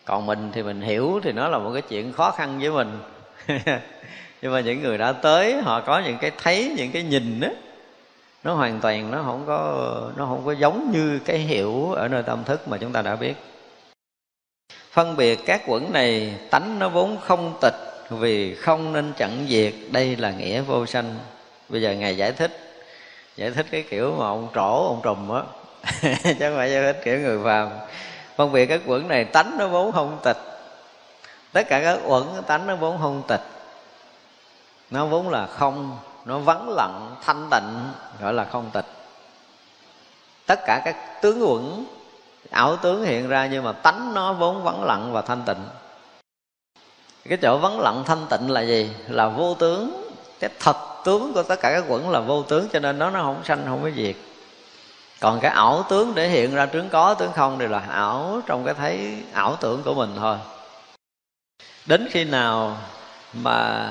còn mình thì mình hiểu thì nó là một cái chuyện khó khăn với mình. Nhưng mà những người đã tới, họ có những cái thấy, những cái nhìn đó nó hoàn toàn nó không có, nó không có giống như cái hiểu ở nơi tâm thức mà chúng ta đã biết. Phân biệt các quẩn này, tánh nó vốn không tịch, vì không nên chặn diệt, đây là nghĩa vô sanh. Bây giờ ngài giải thích giải thích cái kiểu mà ông trổ, ông trùm á, chứ không phải giải thích kiểu người phàm phân biệt các quẩn này, tánh nó vốn không tịch. Tất cả các quẩn, tánh nó vốn không tịch. Nó vốn là không, nó vắng lặng, thanh tịnh, gọi là không tịch. Tất cả các tướng quẩn, ảo tướng hiện ra nhưng mà tánh nó vốn vắng lặng và thanh tịnh. Cái chỗ vắng lặng, thanh tịnh là gì? Là vô tướng. Cái thật tướng của tất cả các quẩn là vô tướng, cho nên nó nó không sanh, không có diệt còn cái ảo tướng để hiện ra tướng có, tướng không đều là ảo trong cái thấy ảo tưởng của mình thôi. Đến khi nào mà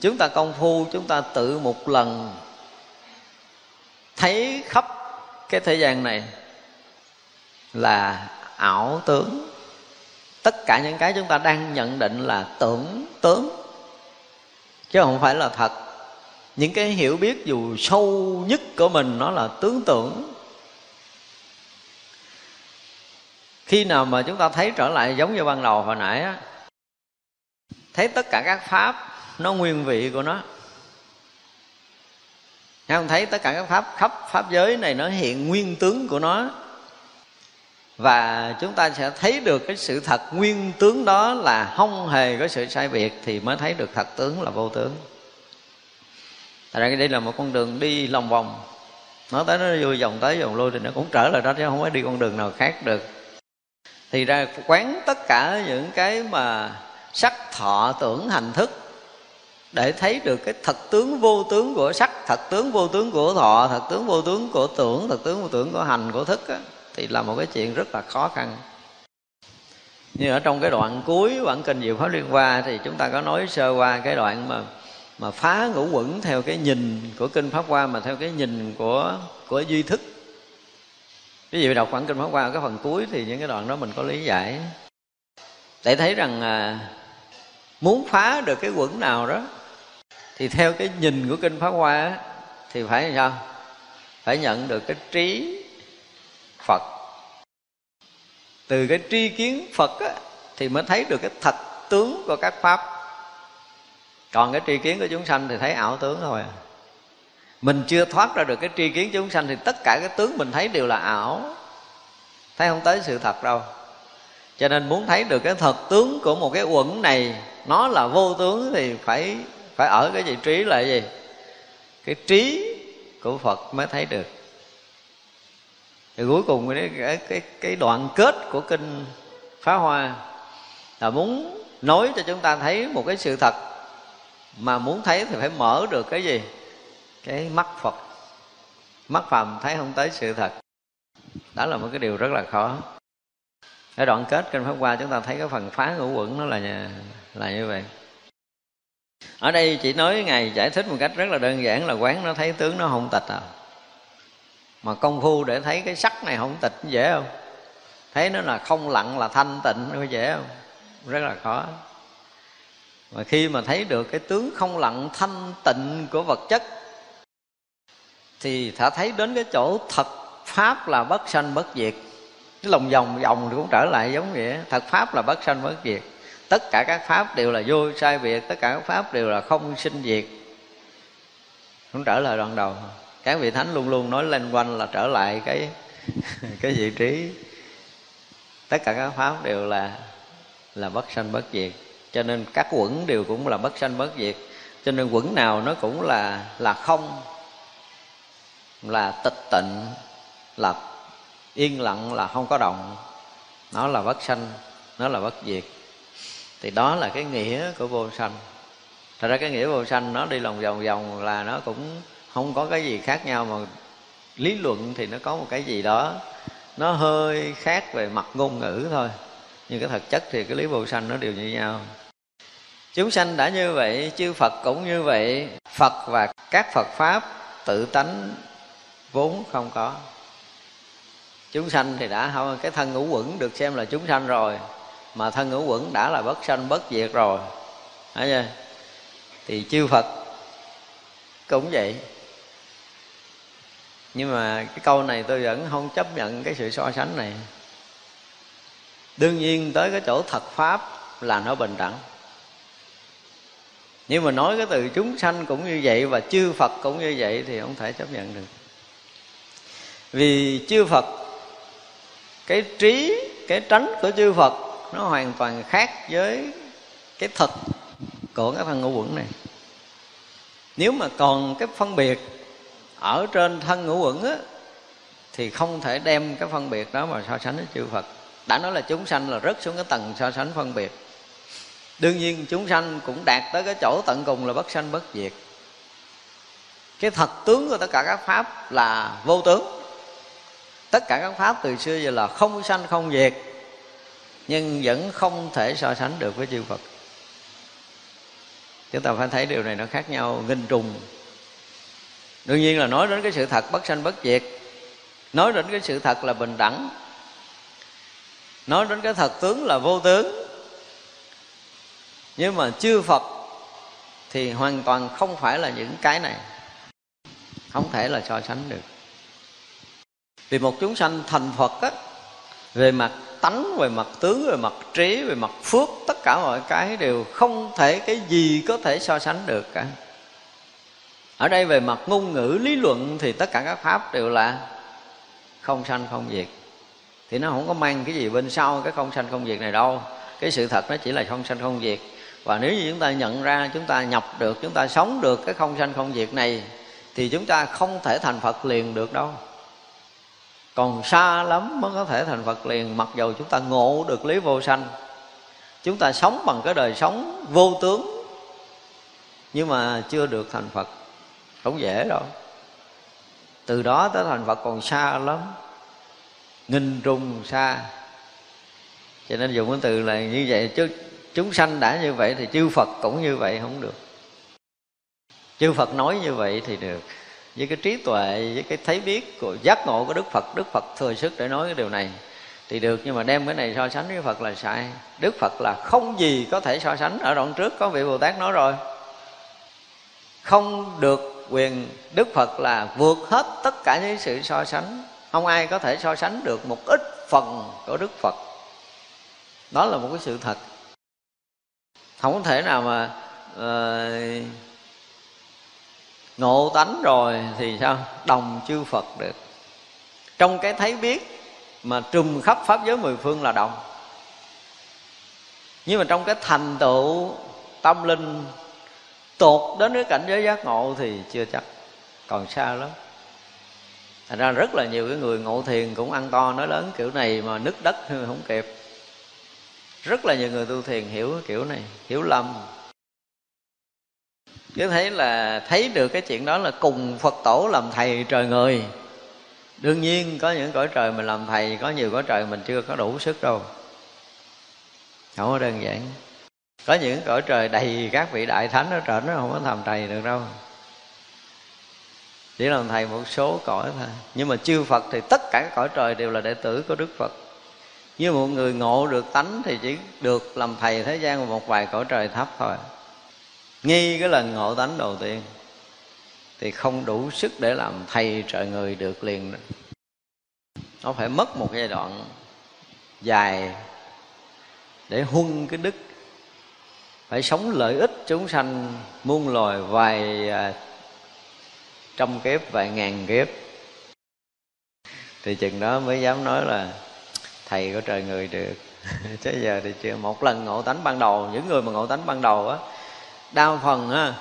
chúng ta công phu, chúng ta tự một lần thấy khắp cái thế gian này là ảo tướng. Tất cả những cái chúng ta đang nhận định là tưởng, tướng. Chứ không phải là thật những cái hiểu biết dù sâu nhất của mình nó là tướng tưởng. Khi nào mà chúng ta thấy trở lại giống như ban đầu hồi nãy á, thấy tất cả các pháp nó nguyên vị của nó. Không? Thấy tất cả các pháp khắp pháp giới này nó hiện nguyên tướng của nó. Và chúng ta sẽ thấy được cái sự thật nguyên tướng đó là không hề có sự sai biệt thì mới thấy được thật tướng là vô tướng. Thật ra đây là một con đường đi lòng vòng. Nó tới nó vui vòng tới vòng lui thì nó cũng trở lại đó chứ không có đi con đường nào khác được. Thì ra quán tất cả những cái mà sắc thọ tưởng hành thức để thấy được cái thật tướng vô tướng của sắc thật tướng vô tướng của thọ thật tướng vô tướng của tưởng thật tướng vô tướng của hành của thức á, thì là một cái chuyện rất là khó khăn. Như ở trong cái đoạn cuối bản kinh diệu pháp liên hoa thì chúng ta có nói sơ qua cái đoạn mà mà phá ngũ quẩn theo cái nhìn của kinh pháp hoa mà theo cái nhìn của của duy thức. Ví dụ đọc khoảng kinh pháp hoa cái phần cuối thì những cái đoạn đó mình có lý giải. Để thấy rằng à, muốn phá được cái quẩn nào đó thì theo cái nhìn của kinh pháp hoa thì phải làm sao? Phải nhận được cái trí phật. Từ cái tri kiến phật á, thì mới thấy được cái thật tướng của các pháp còn cái tri kiến của chúng sanh thì thấy ảo tướng thôi à. mình chưa thoát ra được cái tri kiến chúng sanh thì tất cả cái tướng mình thấy đều là ảo. Thấy không tới sự thật đâu. Cho nên muốn thấy được cái thật tướng của một cái uẩn này nó là vô tướng thì phải phải ở cái vị trí là gì? Cái trí của phật mới thấy được. Thì cuối cùng cái, cái, cái, cái đoạn kết của kinh phá hoa là muốn nói cho chúng ta thấy một cái sự thật mà muốn thấy thì phải mở được cái gì? Cái mắt phật. Mắt phàm thấy không tới sự thật. Đó là một cái điều rất là khó. Cái đoạn kết kinh pháp qua chúng ta thấy cái phần phá ngũ quẩn nó là là như vậy. Ở đây chỉ nói ngài giải thích một cách rất là đơn giản là quán nó thấy tướng nó không tịch à. Mà công phu để thấy cái sắc này không tịch dễ không? Thấy nó là không lặng là thanh tịnh, nó dễ không? Rất là khó và khi mà thấy được cái tướng không lặng, thanh tịnh của vật chất, thì thả thấy đến cái chỗ thật pháp là bất sanh bất diệt. Cái lòng vòng vòng cũng trở lại giống vậy. Thật pháp là bất sanh bất diệt. Tất cả các pháp đều là vô sai biệt, tất cả các pháp đều là không sinh diệt. Cũng trở lại đoạn đầu. Các vị thánh luôn luôn nói lên quanh là trở lại cái cái vị trí. Tất cả các pháp đều là là bất sanh bất diệt cho nên các quẩn đều cũng là bất sanh bất diệt. Cho nên quẩn nào nó cũng là là không, là tịch tịnh, là yên lặng, là không có động. Nó là bất sanh, nó là bất diệt. Thì đó là cái nghĩa của vô sanh. Thật ra cái nghĩa vô sanh nó đi lòng vòng vòng là nó cũng không có cái gì khác nhau, mà lý luận thì nó có một cái gì đó. Nó hơi khác về mặt ngôn ngữ thôi. Nhưng cái thực chất thì cái lý vô sanh nó đều như nhau chúng sanh đã như vậy, chư phật cũng như vậy. Phật và các phật pháp tự tánh vốn không có. Chúng sanh thì đã không cái thân ngũ quẩn được xem là chúng sanh rồi, mà thân ngũ quẩn đã là bất sanh, bất diệt rồi. Thấy chưa? Thì chư phật cũng vậy. Nhưng mà cái câu này tôi vẫn không chấp nhận cái sự so sánh này. Đương nhiên tới cái chỗ thật pháp là nó bình đẳng nhưng mà nói cái từ chúng sanh cũng như vậy và chư phật cũng như vậy thì không thể chấp nhận được. Vì chư phật, cái trí, cái tránh của chư phật nó hoàn toàn khác với cái thật của cái thân ngũ quẩn này. Nếu mà còn cái phân biệt ở trên thân ngũ quẩn á, thì không thể đem cái phân biệt đó mà so sánh với chư Phật. Đã nói là chúng sanh là rất xuống cái tầng so sánh phân biệt đương nhiên chúng sanh cũng đạt tới cái chỗ tận cùng là bất sanh bất diệt. Cái thật tướng của tất cả các pháp là vô tướng. Tất cả các pháp từ xưa giờ là không sanh không diệt, nhưng vẫn không thể so sánh được với chư phật. Chúng ta phải thấy điều này nó khác nhau nghìn trùng. Đương nhiên là nói đến cái sự thật bất sanh bất diệt, nói đến cái sự thật là bình đẳng, nói đến cái thật tướng là vô tướng nhưng mà chư phật thì hoàn toàn không phải là những cái này. Không thể là so sánh được. Vì một chúng sanh thành phật á, về mặt tánh, về mặt tướng về mặt trí, về mặt phước, tất cả mọi cái đều không thể cái gì có thể so sánh được cả. Ở đây về mặt ngôn ngữ, lý luận thì tất cả các pháp đều là không sanh không diệt. Thì nó không có mang cái gì bên sau cái không sanh không diệt này đâu. Cái sự thật nó chỉ là không sanh không diệt và nếu như chúng ta nhận ra, chúng ta nhập được, chúng ta sống được cái không sanh không diệt này, thì chúng ta không thể thành phật liền được đâu. Còn xa lắm mới có thể thành phật liền, mặc dầu chúng ta ngộ được lý vô sanh. Chúng ta sống bằng cái đời sống vô tướng, nhưng mà chưa được thành phật. Không dễ đâu. Từ đó tới thành phật còn xa lắm, nghìn trùng xa. Cho nên dùng cái từ là như vậy chứ chúng sanh đã như vậy thì chư phật cũng như vậy không được. Chư phật nói như vậy thì được. Với cái trí tuệ, với cái thấy biết của giác ngộ của đức phật đức phật thừa sức để nói cái điều này thì được. Nhưng mà đem cái này so sánh với phật là sai. Đức phật là không gì có thể so sánh. Ở đoạn trước có vị bồ tát nói rồi. Không được quyền đức phật là vượt hết tất cả những sự so sánh. Không ai có thể so sánh được một ít phần của đức phật. Đó là một cái sự thật không thể nào mà uh, ngộ tánh rồi thì sao? Đồng chư phật được. Trong cái thấy biết mà trùm khắp pháp giới mười phương là đồng. Nhưng mà trong cái thành tựu tâm linh tột đến cái cảnh giới giác ngộ thì chưa chắc. Còn xa lắm. Thành ra rất là nhiều cái người ngộ thiền cũng ăn to nói lớn kiểu này mà nứt đất không kịp rất là nhiều người tu thiền hiểu kiểu này, hiểu lầm. Cứ thấy là thấy được cái chuyện đó là cùng phật tổ làm thầy trời người. Đương nhiên có những cõi trời mình làm thầy, có nhiều cõi trời mình chưa có đủ sức đâu. Không có đơn giản. Có những cõi trời đầy các vị đại thánh ở trển nó không có làm thầy được đâu. Chỉ làm thầy một số cõi thôi. Nhưng mà chư phật thì tất cả các cõi trời đều là đệ tử của đức phật như một người ngộ được tánh thì chỉ được làm thầy thế gian một vài cõi trời thấp thôi. Nghi cái lần ngộ tánh đầu tiên thì không đủ sức để làm thầy trời người được liền. Nó phải mất một giai đoạn dài để huân cái đức. Phải sống lợi ích chúng sanh, muôn loài, vài à, trăm kiếp, vài ngàn kiếp. Thì chừng đó mới dám nói là thầy của trời người được. Chứ giờ thì chưa. Một lần ngộ tánh ban đầu, những người mà ngộ tánh ban đầu á, đa phần á,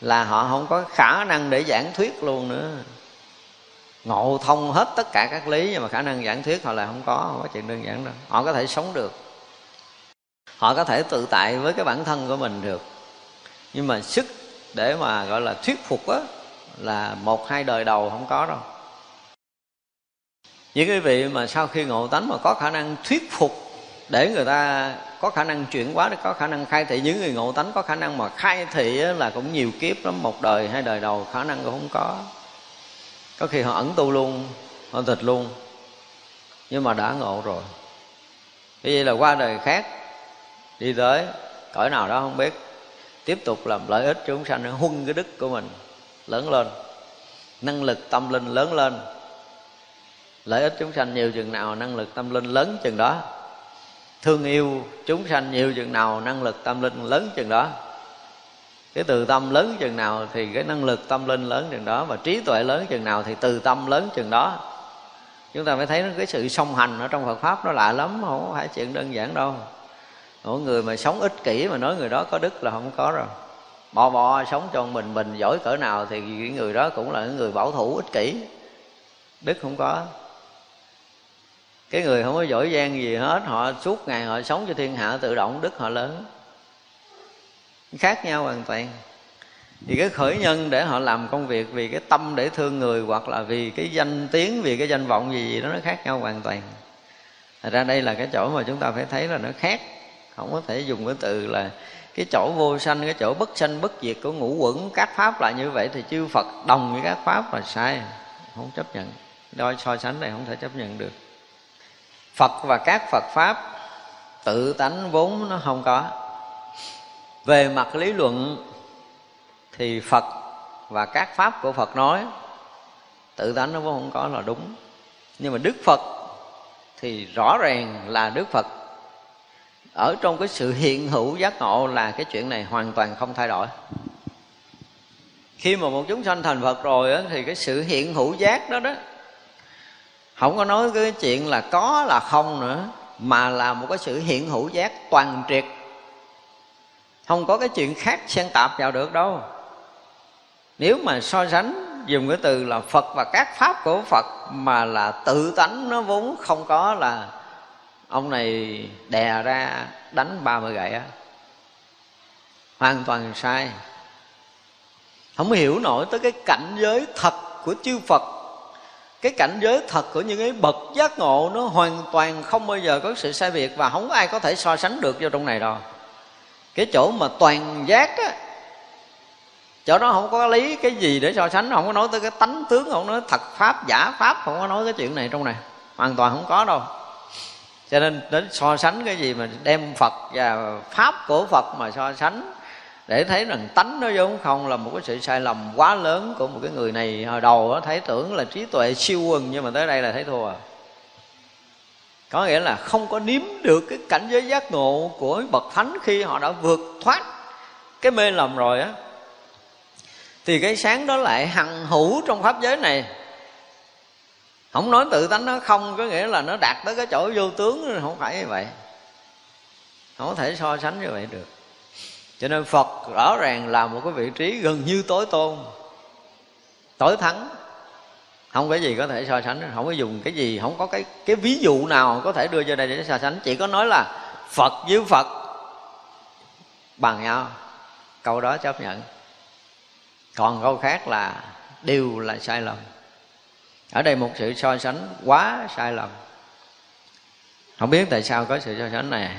là họ không có khả năng để giảng thuyết luôn nữa. Ngộ thông hết tất cả các lý, nhưng mà khả năng giảng thuyết họ là không có không có chuyện đơn giản đâu. Họ có thể sống được. Họ có thể tự tại với cái bản thân của mình được. Nhưng mà sức để mà gọi là thuyết phục á, là một hai đời đầu không có đâu những cái vị mà sau khi ngộ tánh mà có khả năng thuyết phục để người ta có khả năng chuyển hóa để có khả năng khai thị, những người ngộ tánh có khả năng mà khai thị là cũng nhiều kiếp lắm, một đời hai đời đầu khả năng cũng không có. Có khi họ ẩn tu luôn, họ tịch luôn, nhưng mà đã ngộ rồi. Như vậy là qua đời khác, đi tới, cõi nào đó không biết, tiếp tục làm lợi ích chúng sanh, huân cái đức của mình lớn lên, năng lực tâm linh lớn lên lợi ích chúng sanh nhiều chừng nào, năng lực tâm linh lớn chừng đó. Thương yêu chúng sanh nhiều chừng nào, năng lực tâm linh lớn chừng đó. Cái từ tâm lớn chừng nào thì cái năng lực tâm linh lớn chừng đó, và trí tuệ lớn chừng nào thì từ tâm lớn chừng đó. Chúng ta phải thấy cái sự song hành ở trong Phật pháp nó lạ lắm, không phải chuyện đơn giản đâu. Mỗi người mà sống ích kỷ mà nói người đó có đức là không có rồi. Bò bò sống cho mình mình giỏi cỡ nào thì người đó cũng là người bảo thủ ích kỷ. Đức không có cái người không có giỏi giang gì hết, họ suốt ngày họ sống cho thiên hạ tự động, đức họ lớn. Khác nhau hoàn toàn. Vì cái khởi nhân để họ làm công việc, vì cái tâm để thương người, hoặc là vì cái danh tiếng, vì cái danh vọng gì gì đó, nó khác nhau hoàn toàn. Thật ra đây là cái chỗ mà chúng ta phải thấy là nó khác. Không có thể dùng cái từ là cái chỗ vô sanh, cái chỗ bất sanh, bất diệt của ngũ quẩn, các pháp là như vậy thì chư phật đồng với các pháp là sai. Không chấp nhận. Đôi so sánh này không thể chấp nhận được phật và các phật pháp tự tánh vốn nó không có. Về mặt lý luận thì phật và các pháp của phật nói tự tánh nó vốn không có là đúng. Nhưng mà đức phật thì rõ ràng là đức phật. Ở trong cái sự hiện hữu giác ngộ là cái chuyện này hoàn toàn không thay đổi. Khi mà một chúng sanh thành phật rồi đó, thì cái sự hiện hữu giác đó đó không có nói cái chuyện là có là không nữa, mà là một cái sự hiện hữu giác toàn triệt. Không có cái chuyện khác xen tạp vào được đâu. Nếu mà so sánh, dùng cái từ là phật và các pháp của phật, mà là tự tánh nó vốn không có là ông này đè ra đánh ba mươi gậy á. Hoàn toàn sai. Không hiểu nổi tới cái cảnh giới thật của chư phật cái cảnh giới thật của những cái bậc giác ngộ nó hoàn toàn không bao giờ có sự sai biệt và không có ai có thể so sánh được vô trong này đâu. Cái chỗ mà toàn giác á, chỗ đó không có lý cái gì để so sánh, không có nói tới cái tánh tướng, không nói thật pháp, giả pháp, không có nói cái chuyện này trong này. Hoàn toàn không có đâu. Cho nên đến so sánh cái gì mà đem phật và pháp của phật mà so sánh để thấy rằng tánh nó vốn không là một cái sự sai lầm quá lớn của một cái người này hồi đầu nó thấy tưởng là trí tuệ siêu quần, nhưng mà tới đây là thấy thua. À có nghĩa là không có nếm được cái cảnh giới giác ngộ của bậc thánh khi họ đã vượt thoát cái mê lầm rồi á. Thì cái sáng đó lại hằng hữu trong pháp giới này. Không nói tự tánh nó không, có nghĩa là nó đạt tới cái chỗ vô tướng, không phải như vậy. Không có thể so sánh như vậy được cho nên phật rõ ràng là một cái vị trí gần như tối tôn, tối thắng. Không có gì có thể so sánh, không có dùng cái gì, không có cái cái ví dụ nào có thể đưa cho đây để so sánh. Chỉ có nói là phật với phật bằng nhau. Câu đó chấp nhận. Còn câu khác là đều là sai lầm. Ở đây một sự so sánh quá sai lầm. Không biết tại sao có sự so sánh này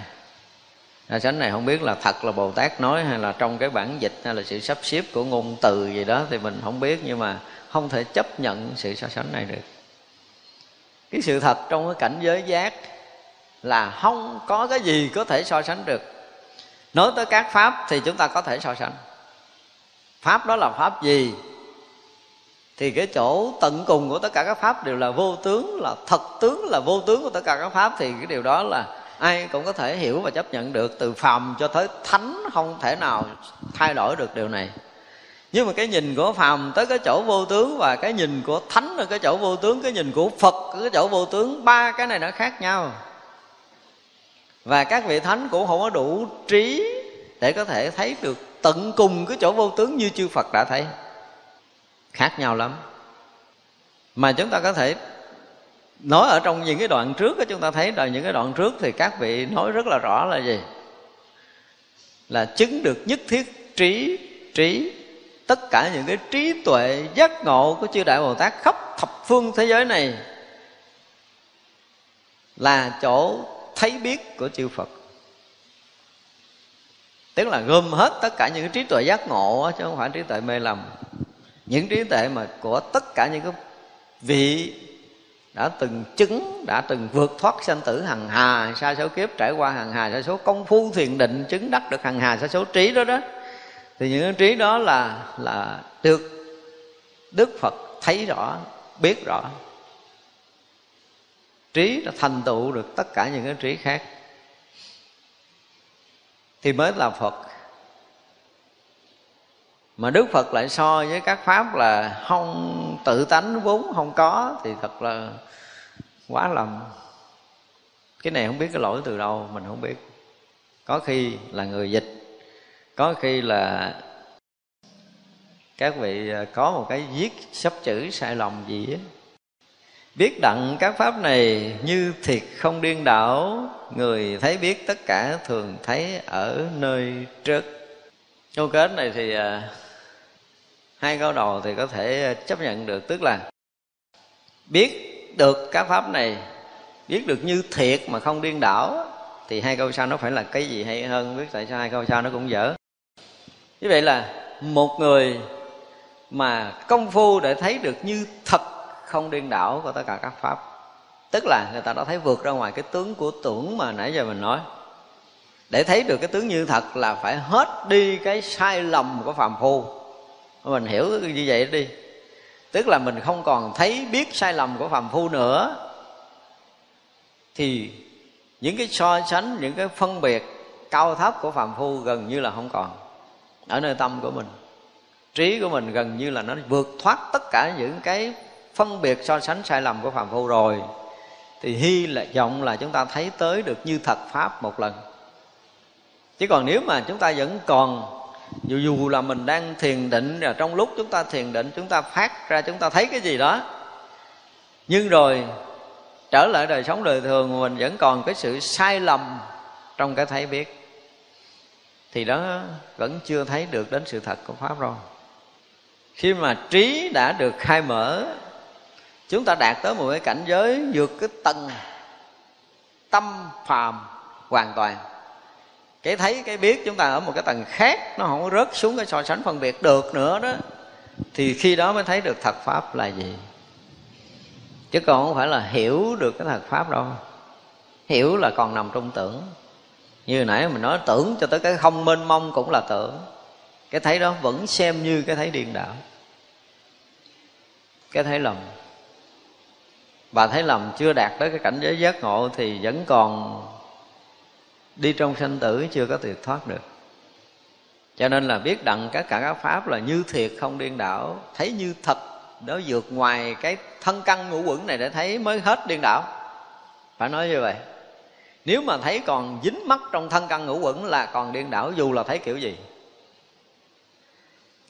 so sánh này không biết là thật là bồ tát nói hay là trong cái bản dịch hay là sự sắp xếp của ngôn từ gì đó thì mình không biết, nhưng mà không thể chấp nhận sự so sánh này được. Cái sự thật trong cái cảnh giới giác là không có cái gì có thể so sánh được. Nói tới các pháp thì chúng ta có thể so sánh. Pháp đó là pháp gì? Thì cái chỗ tận cùng của tất cả các pháp đều là vô tướng, là thật tướng, là vô tướng của tất cả các pháp thì cái điều đó là ai cũng có thể hiểu và chấp nhận được từ phàm cho tới thánh không thể nào thay đổi được điều này. Nhưng mà cái nhìn của phàm tới cái chỗ vô tướng và cái nhìn của thánh ở cái chỗ vô tướng, cái nhìn của phật ở cái chỗ vô tướng, ba cái này nó khác nhau. Và các vị thánh cũng không có đủ trí để có thể thấy được tận cùng cái chỗ vô tướng như chư phật đã thấy. Khác nhau lắm. Mà chúng ta có thể nói ở trong những cái đoạn trước đó, chúng ta thấy là những cái đoạn trước thì các vị nói rất là rõ là gì? Là chứng được nhất thiết trí trí tất cả những cái trí tuệ giác ngộ của chư đại bồ tát khắp thập phương thế giới này là chỗ thấy biết của chư phật. Tức là gom hết tất cả những cái trí tuệ giác ngộ chứ không phải trí tuệ mê lầm. Những trí tuệ mà của tất cả những cái vị đã từng chứng, đã từng vượt thoát sanh tử hằng hà, sa số kiếp trải qua hằng hà, sa số công phu thiền định chứng đắc được hằng hà, sa số trí đó đó. Thì những cái trí đó là là được đức phật thấy rõ, biết rõ. Trí đã thành tựu được tất cả những cái trí khác. Thì mới là phật mà đức phật lại so với các pháp là không tự tánh vốn không có thì thật là quá lầm. Cái này không biết cái lỗi từ đâu, mình không biết. Có khi là người dịch, có khi là các vị à, có một cái viết sắp chữ sai lầm gì á. Biết đặng các pháp này như thiệt không điên đảo, người thấy biết tất cả thường thấy ở nơi trước. Câu kết này thì à, hai câu đầu thì có thể ờ, chấp nhận được. Tức là biết được các pháp này, biết được như thiệt mà không điên đảo, thì hai câu sau nó phải là cái gì hay hơn, biết tại sao hai câu sau nó cũng dở. Như vậy là một người mà công phu để thấy được như thật không điên đảo của tất cả các pháp, tức là người ta đã thấy vượt ra ngoài cái tướng của tưởng mà nãy giờ mình nói. Để thấy được cái tướng như thật là phải hết đi cái sai lầm của phàm phu mình hiểu như vậy đi. Tức là mình không còn thấy biết sai lầm của phàm phu nữa. Thì những cái so sánh, những cái phân biệt cao thấp của phàm phu gần như là không còn. Ở nơi tâm của mình, trí của mình gần như là nó vượt thoát tất cả những cái phân biệt so sánh sai lầm của phàm phu rồi. Thì hy là, vọng là chúng ta thấy tới được như thật pháp một lần. Chứ còn nếu mà chúng ta vẫn còn dù dù là mình đang thiền định và trong lúc chúng ta thiền định, chúng ta phát ra, chúng ta thấy cái gì đó. Nhưng rồi, trở lại đời sống đời thường, mình vẫn còn cái sự sai lầm trong cái thấy biết. Thì đó, vẫn chưa thấy được đến sự thật của pháp rồi. Khi mà trí đã được khai mở, chúng ta đạt tới một cái cảnh giới vượt cái tầng tâm phàm hoàn toàn cái thấy, cái biết chúng ta ở một cái tầng khác, nó không có rớt xuống cái so sánh phân biệt được nữa đó. Thì khi đó mới thấy được thật pháp là gì? Chứ còn không phải là hiểu được cái thật pháp đâu. Hiểu là còn nằm trong tưởng. Như nãy mình nói, tưởng cho tới cái không mênh mông cũng là tưởng. Cái thấy đó vẫn xem như cái thấy điên đảo. Cái thấy lầm. Bà thấy lầm chưa đạt tới cái cảnh giới giác ngộ thì vẫn còn đi trong sanh tử chưa có tuyệt thoát được. Cho nên là biết đặng các cả các pháp là như thiệt không điên đảo. Thấy như thật nó vượt ngoài cái thân căn ngũ quẩn này để thấy mới hết điên đảo. Phải nói như vậy. Nếu mà thấy còn dính mắt trong thân căn ngũ quẩn là còn điên đảo, dù là thấy kiểu gì.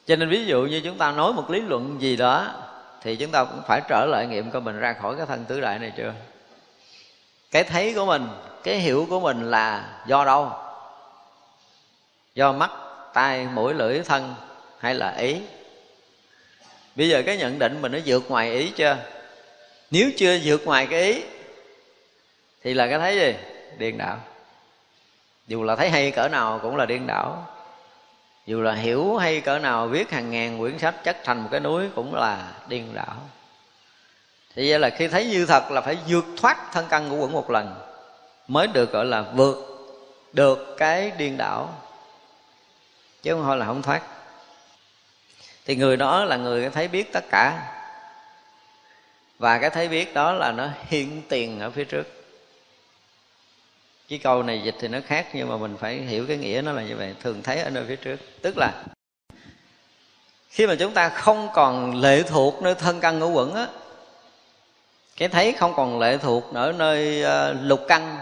Cho nên ví dụ như chúng ta nói một lý luận gì đó, thì chúng ta cũng phải trở lại nghiệm coi mình ra khỏi cái thân tứ đại này chưa? Cái thấy của mình cái hiểu của mình là do đâu? Do mắt, tai, mũi, lưỡi, thân hay là ý? Bây giờ cái nhận định mình nó vượt ngoài ý chưa? Nếu chưa vượt ngoài cái ý, thì là cái thấy gì? Điên đảo. Dù là thấy hay cỡ nào cũng là điên đảo. Dù là hiểu hay cỡ nào, viết hàng ngàn quyển sách chất thành một cái núi cũng là điên đảo. Thì vậy là khi thấy như thật là phải vượt thoát thân căn của quẩn một lần mới được, gọi là, vượt được cái điên đảo, chứ không thôi là không thoát. Thì người đó là người thấy biết tất cả, và cái thấy biết đó là nó hiện tiền ở phía trước. Cái câu này dịch thì nó khác, nhưng mà mình phải hiểu cái nghĩa nó là như vậy, thường thấy ở nơi phía trước. Tức là, khi mà chúng ta không còn lệ thuộc nơi thân căn ngũ quẩn á, cái thấy không còn lệ thuộc ở nơi ờ, lục căn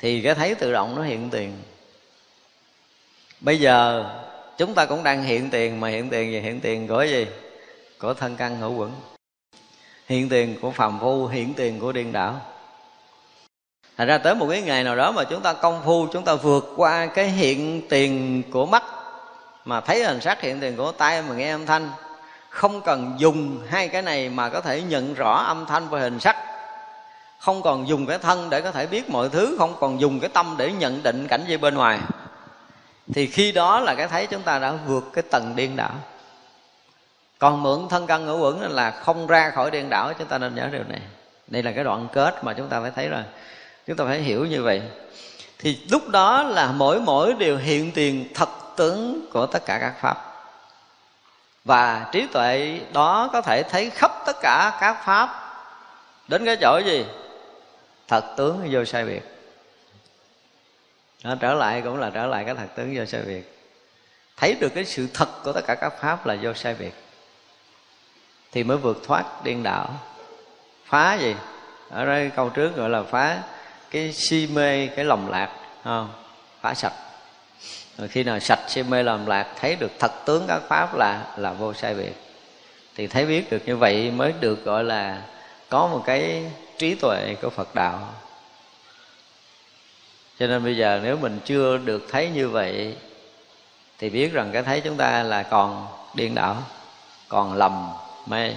thì cái thấy tự động nó hiện tiền. Bây giờ, chúng ta cũng đang hiện tiền, mà hiện tiền gì? Hiện tiền của gì? Của thân căn hữu quẩn. Hiện tiền của phàm phu, hiện tiền của điên đảo. Thành ra tới một cái ngày nào đó mà chúng ta công phu, chúng ta vượt qua cái hiện tiền của mắt, mà thấy hình sắc hiện tiền của tay mà nghe âm thanh, không cần dùng hai cái này mà có thể nhận rõ âm thanh và hình sắc không còn dùng cái thân để có thể biết mọi thứ, không còn dùng cái tâm để nhận định cảnh gì bên ngoài. Thì khi đó là cái thấy chúng ta đã vượt cái tầng điên đảo. Còn mượn thân căn ngũ uẩn là không ra khỏi điên đảo, chúng ta nên nhớ điều này. Đây là cái đoạn kết mà chúng ta phải thấy rồi. Chúng ta phải hiểu như vậy. Thì lúc đó là mỗi mỗi điều hiện tiền thật tướng của tất cả các pháp. Và trí tuệ đó có thể thấy khắp tất cả các pháp. Đến cái chỗ gì? Thật tướng vô sai biệt nó trở lại cũng là trở lại cái thật tướng vô sai biệt thấy được cái sự thật của tất cả các pháp là vô sai biệt thì mới vượt thoát điên đảo. Phá gì? Ở đây câu trước gọi là phá cái si mê, cái lòng lạc không? phá sạch. Rồi khi nào sạch si mê, lòng lạc, thấy được thật tướng các pháp là là vô sai biệt thì thấy biết được như vậy mới được gọi là có một cái trí tuệ của phật đạo. Cho nên bây giờ nếu mình chưa được thấy như vậy, thì biết rằng cái thấy chúng ta là còn điên đảo, còn lầm mê.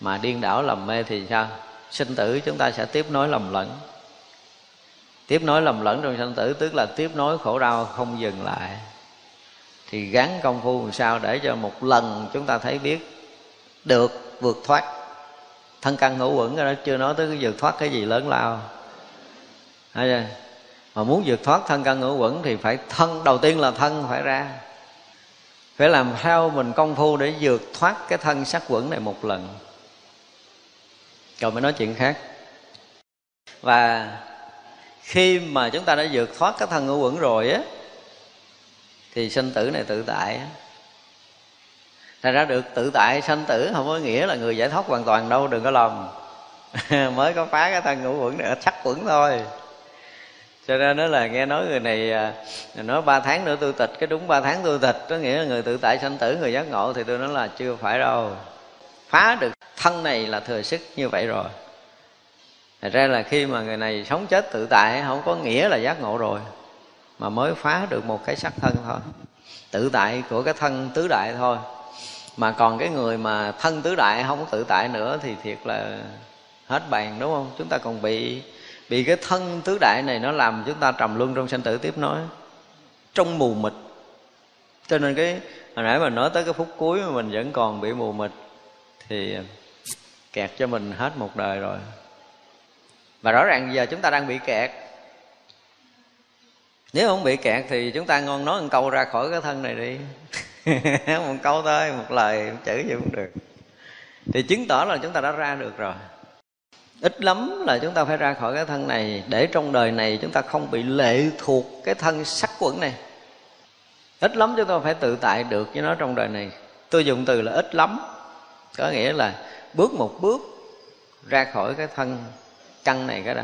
Mà điên đảo lầm mê thì sao? Sinh tử chúng ta sẽ tiếp nối lầm lẫn. Tiếp nối lầm lẫn trong sinh tử, tức là tiếp nối khổ đau không dừng lại. Thì gắn công phu làm sao để cho một lần chúng ta thấy biết được, vượt thoát thân căn ngũ quẩn đó, chưa nói tới cái vượt thoát cái gì lớn lao. Thấy mà muốn vượt thoát thân căn ngũ quẩn thì phải thân, đầu tiên là thân phải ra. Phải làm theo mình công phu để vượt thoát cái thân sắc quẩn này một lần. Rồi mới nói chuyện khác. Và khi mà chúng ta đã vượt thoát cái thân ngũ quẩn rồi á, thì sinh tử này tự tại á. Thành ra được tự tại sanh tử, không có nghĩa là người giải thoát hoàn toàn đâu, Đừng có lầm. Mới có phá cái thân ngũ quẩn này sắc quẩn thôi. Cho nên nó là nghe nói người này à, nói ba tháng nữa tôi tịch, cái đúng ba tháng tôi tịch, có nghĩa là người tự tại sanh tử, người giác ngộ thì tôi nói là chưa phải đâu. Phá được thân này là thừa sức như vậy rồi. Thật ra là khi mà người này sống chết tự tại, không có nghĩa là giác ngộ rồi, Mà mới phá được một cái sắc thân thôi. Tự tại của cái thân tứ đại thôi. Mà còn cái người mà thân tứ đại không tự tại nữa Thì thiệt là hết bàn, đúng không? Chúng ta còn bị bị cái thân tứ đại này nó làm chúng ta trầm luân trong sanh tử. Tiếp nối trong mù mịt. Cho nên cái, hồi nãy mình nói tới cái phút cuối mà mình vẫn còn bị mù mịt thì kẹt cho mình hết một đời rồi. Và rõ ràng giờ chúng ta đang bị kẹt. Nếu không bị kẹt thì chúng ta ngon nói một câu ra khỏi cái thân này đi. một câu thôi, một lời một chữ gì cũng được. Thì chứng tỏ là chúng ta đã ra được rồi. Ít lắm là chúng ta phải ra khỏi cái thân này, để trong đời này chúng ta không bị lệ thuộc cái thân sắc quẩn này. Ít lắm chúng ta phải tự tại được với nó trong đời này. Tôi dùng từ là ít lắm, có nghĩa là bước một bước ra khỏi cái thân căn này cái đó.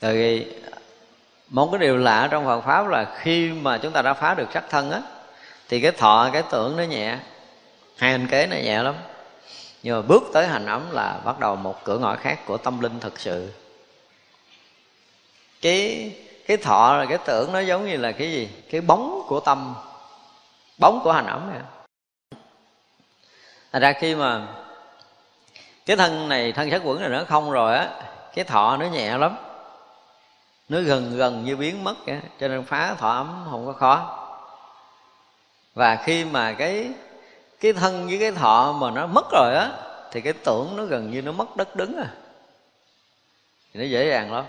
Tại vì một cái điều lạ trong Phật pháp là khi mà chúng ta đã phá được sắc thân á thì cái thọ, cái tưởng nó nhẹ. Hai hình kế nó nhẹ lắm. Nhưng mà bước tới hành ấm là bắt đầu một cửa ngõ khác của tâm linh thực sự. Cái cái thọ là cái tưởng nó giống như là cái gì? Cái bóng của tâm. Bóng của hành ấm này thành ra khi mà cái thân này, thân sát quẩn này nó không rồi á, cái thọ nó nhẹ lắm. Nó gần gần như biến mất cả cho nên phá thọ ấm không có khó và khi mà cái cái thân với cái thọ mà nó mất rồi á, thì cái tưởng nó gần như nó mất đất đứng à. Thì nó dễ dàng lắm.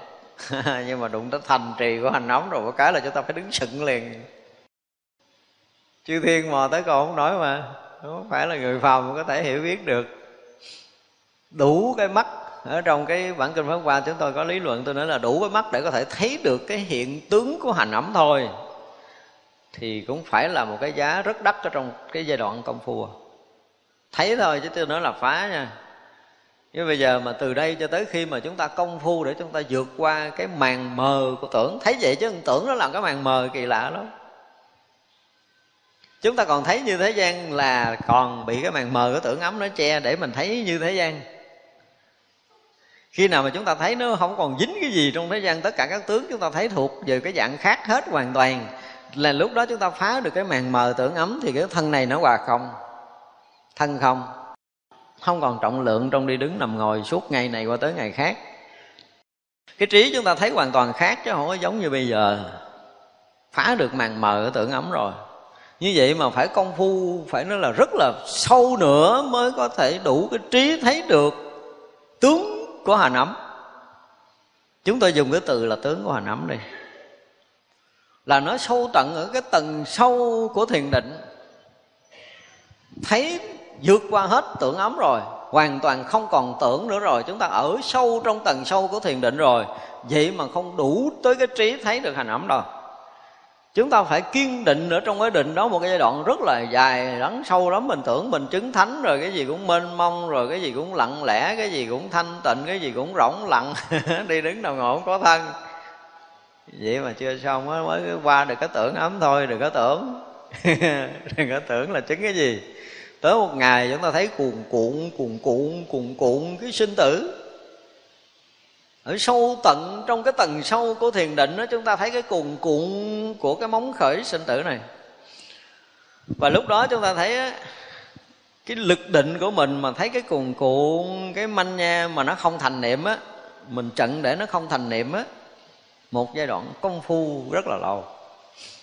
Nhưng mà đụng tới thành trì của hành nóng rồi, có cái là chúng ta phải đứng sững liền. Chư thiên mò tới còn không nói mà, không phải là người phàm có thể hiểu biết được. Đủ cái mắt, ở trong cái bản kinh pháp hoa chúng tôi có lý luận, tôi nói là đủ cái mắt để có thể thấy được cái hiện tướng của hành ẩm thôi thì cũng phải là một cái giá rất đắt ở trong cái giai đoạn công phu. Thấy thôi chứ tôi nói là phá nha. Nhưng bây giờ mà từ đây cho tới khi mà chúng ta công phu để chúng ta vượt qua cái màn mờ của tưởng. Thấy vậy chứ tưởng nó làm cái màn mờ kỳ lạ lắm. Chúng ta còn thấy như thế gian là còn bị cái màn mờ của tưởng ấm nó che để mình thấy như thế gian. Khi nào mà chúng ta thấy nó không còn dính cái gì trong thế gian, tất cả các tướng chúng ta thấy thuộc về cái dạng khác hết hoàn toàn là lúc đó chúng ta phá được cái màn mờ tưởng ấm thì cái thân này nó hòa không, thân không. Không còn trọng lượng trong đi đứng nằm ngồi suốt ngày này qua tới ngày khác. Cái trí chúng ta thấy hoàn toàn khác chứ không có giống như bây giờ. Phá được màn mờ tưởng ấm rồi. Như vậy mà phải công phu, phải nói là rất là sâu nữa mới có thể đủ cái trí thấy được tướng của hà nấm. Chúng tôi dùng cái từ là tướng của hà nấm đi là nó sâu tận ở cái tầng sâu của thiền định. Thấy vượt qua hết tưởng ấm rồi, hoàn toàn không còn tưởng nữa rồi. Chúng ta ở sâu trong tầng sâu của thiền định rồi, vậy mà không đủ tới cái trí thấy được hành ấm đâu. Chúng ta phải kiên định ở trong cái định đó một cái giai đoạn rất là dài, lắng sâu lắm. Mình tưởng mình chứng thánh rồi, cái gì cũng mênh mông rồi, cái gì cũng lặng lẽ, cái gì cũng thanh tịnh, cái gì cũng rỗng lặng. Đi đứng nào ngồi không có thân vậy mà chưa xong á, mới qua được cái tưởng ấm thôi, đừng có tưởng. Đừng có tưởng là chứng cái gì. Tới một ngày chúng ta thấy cuồn cuộn cuồn cuộn cuồn cuộn cái sinh tử. Ở sâu tận trong cái tầng sâu của thiền định đó chúng ta thấy cái cuồn cuộn của cái móng khởi sinh tử này. Và lúc đó chúng ta thấy cái lực định của mình mà thấy cái cuồn cuộn, cái manh nha mà nó không thành niệm á, mình trận để nó không thành niệm á một giai đoạn công phu rất là lâu.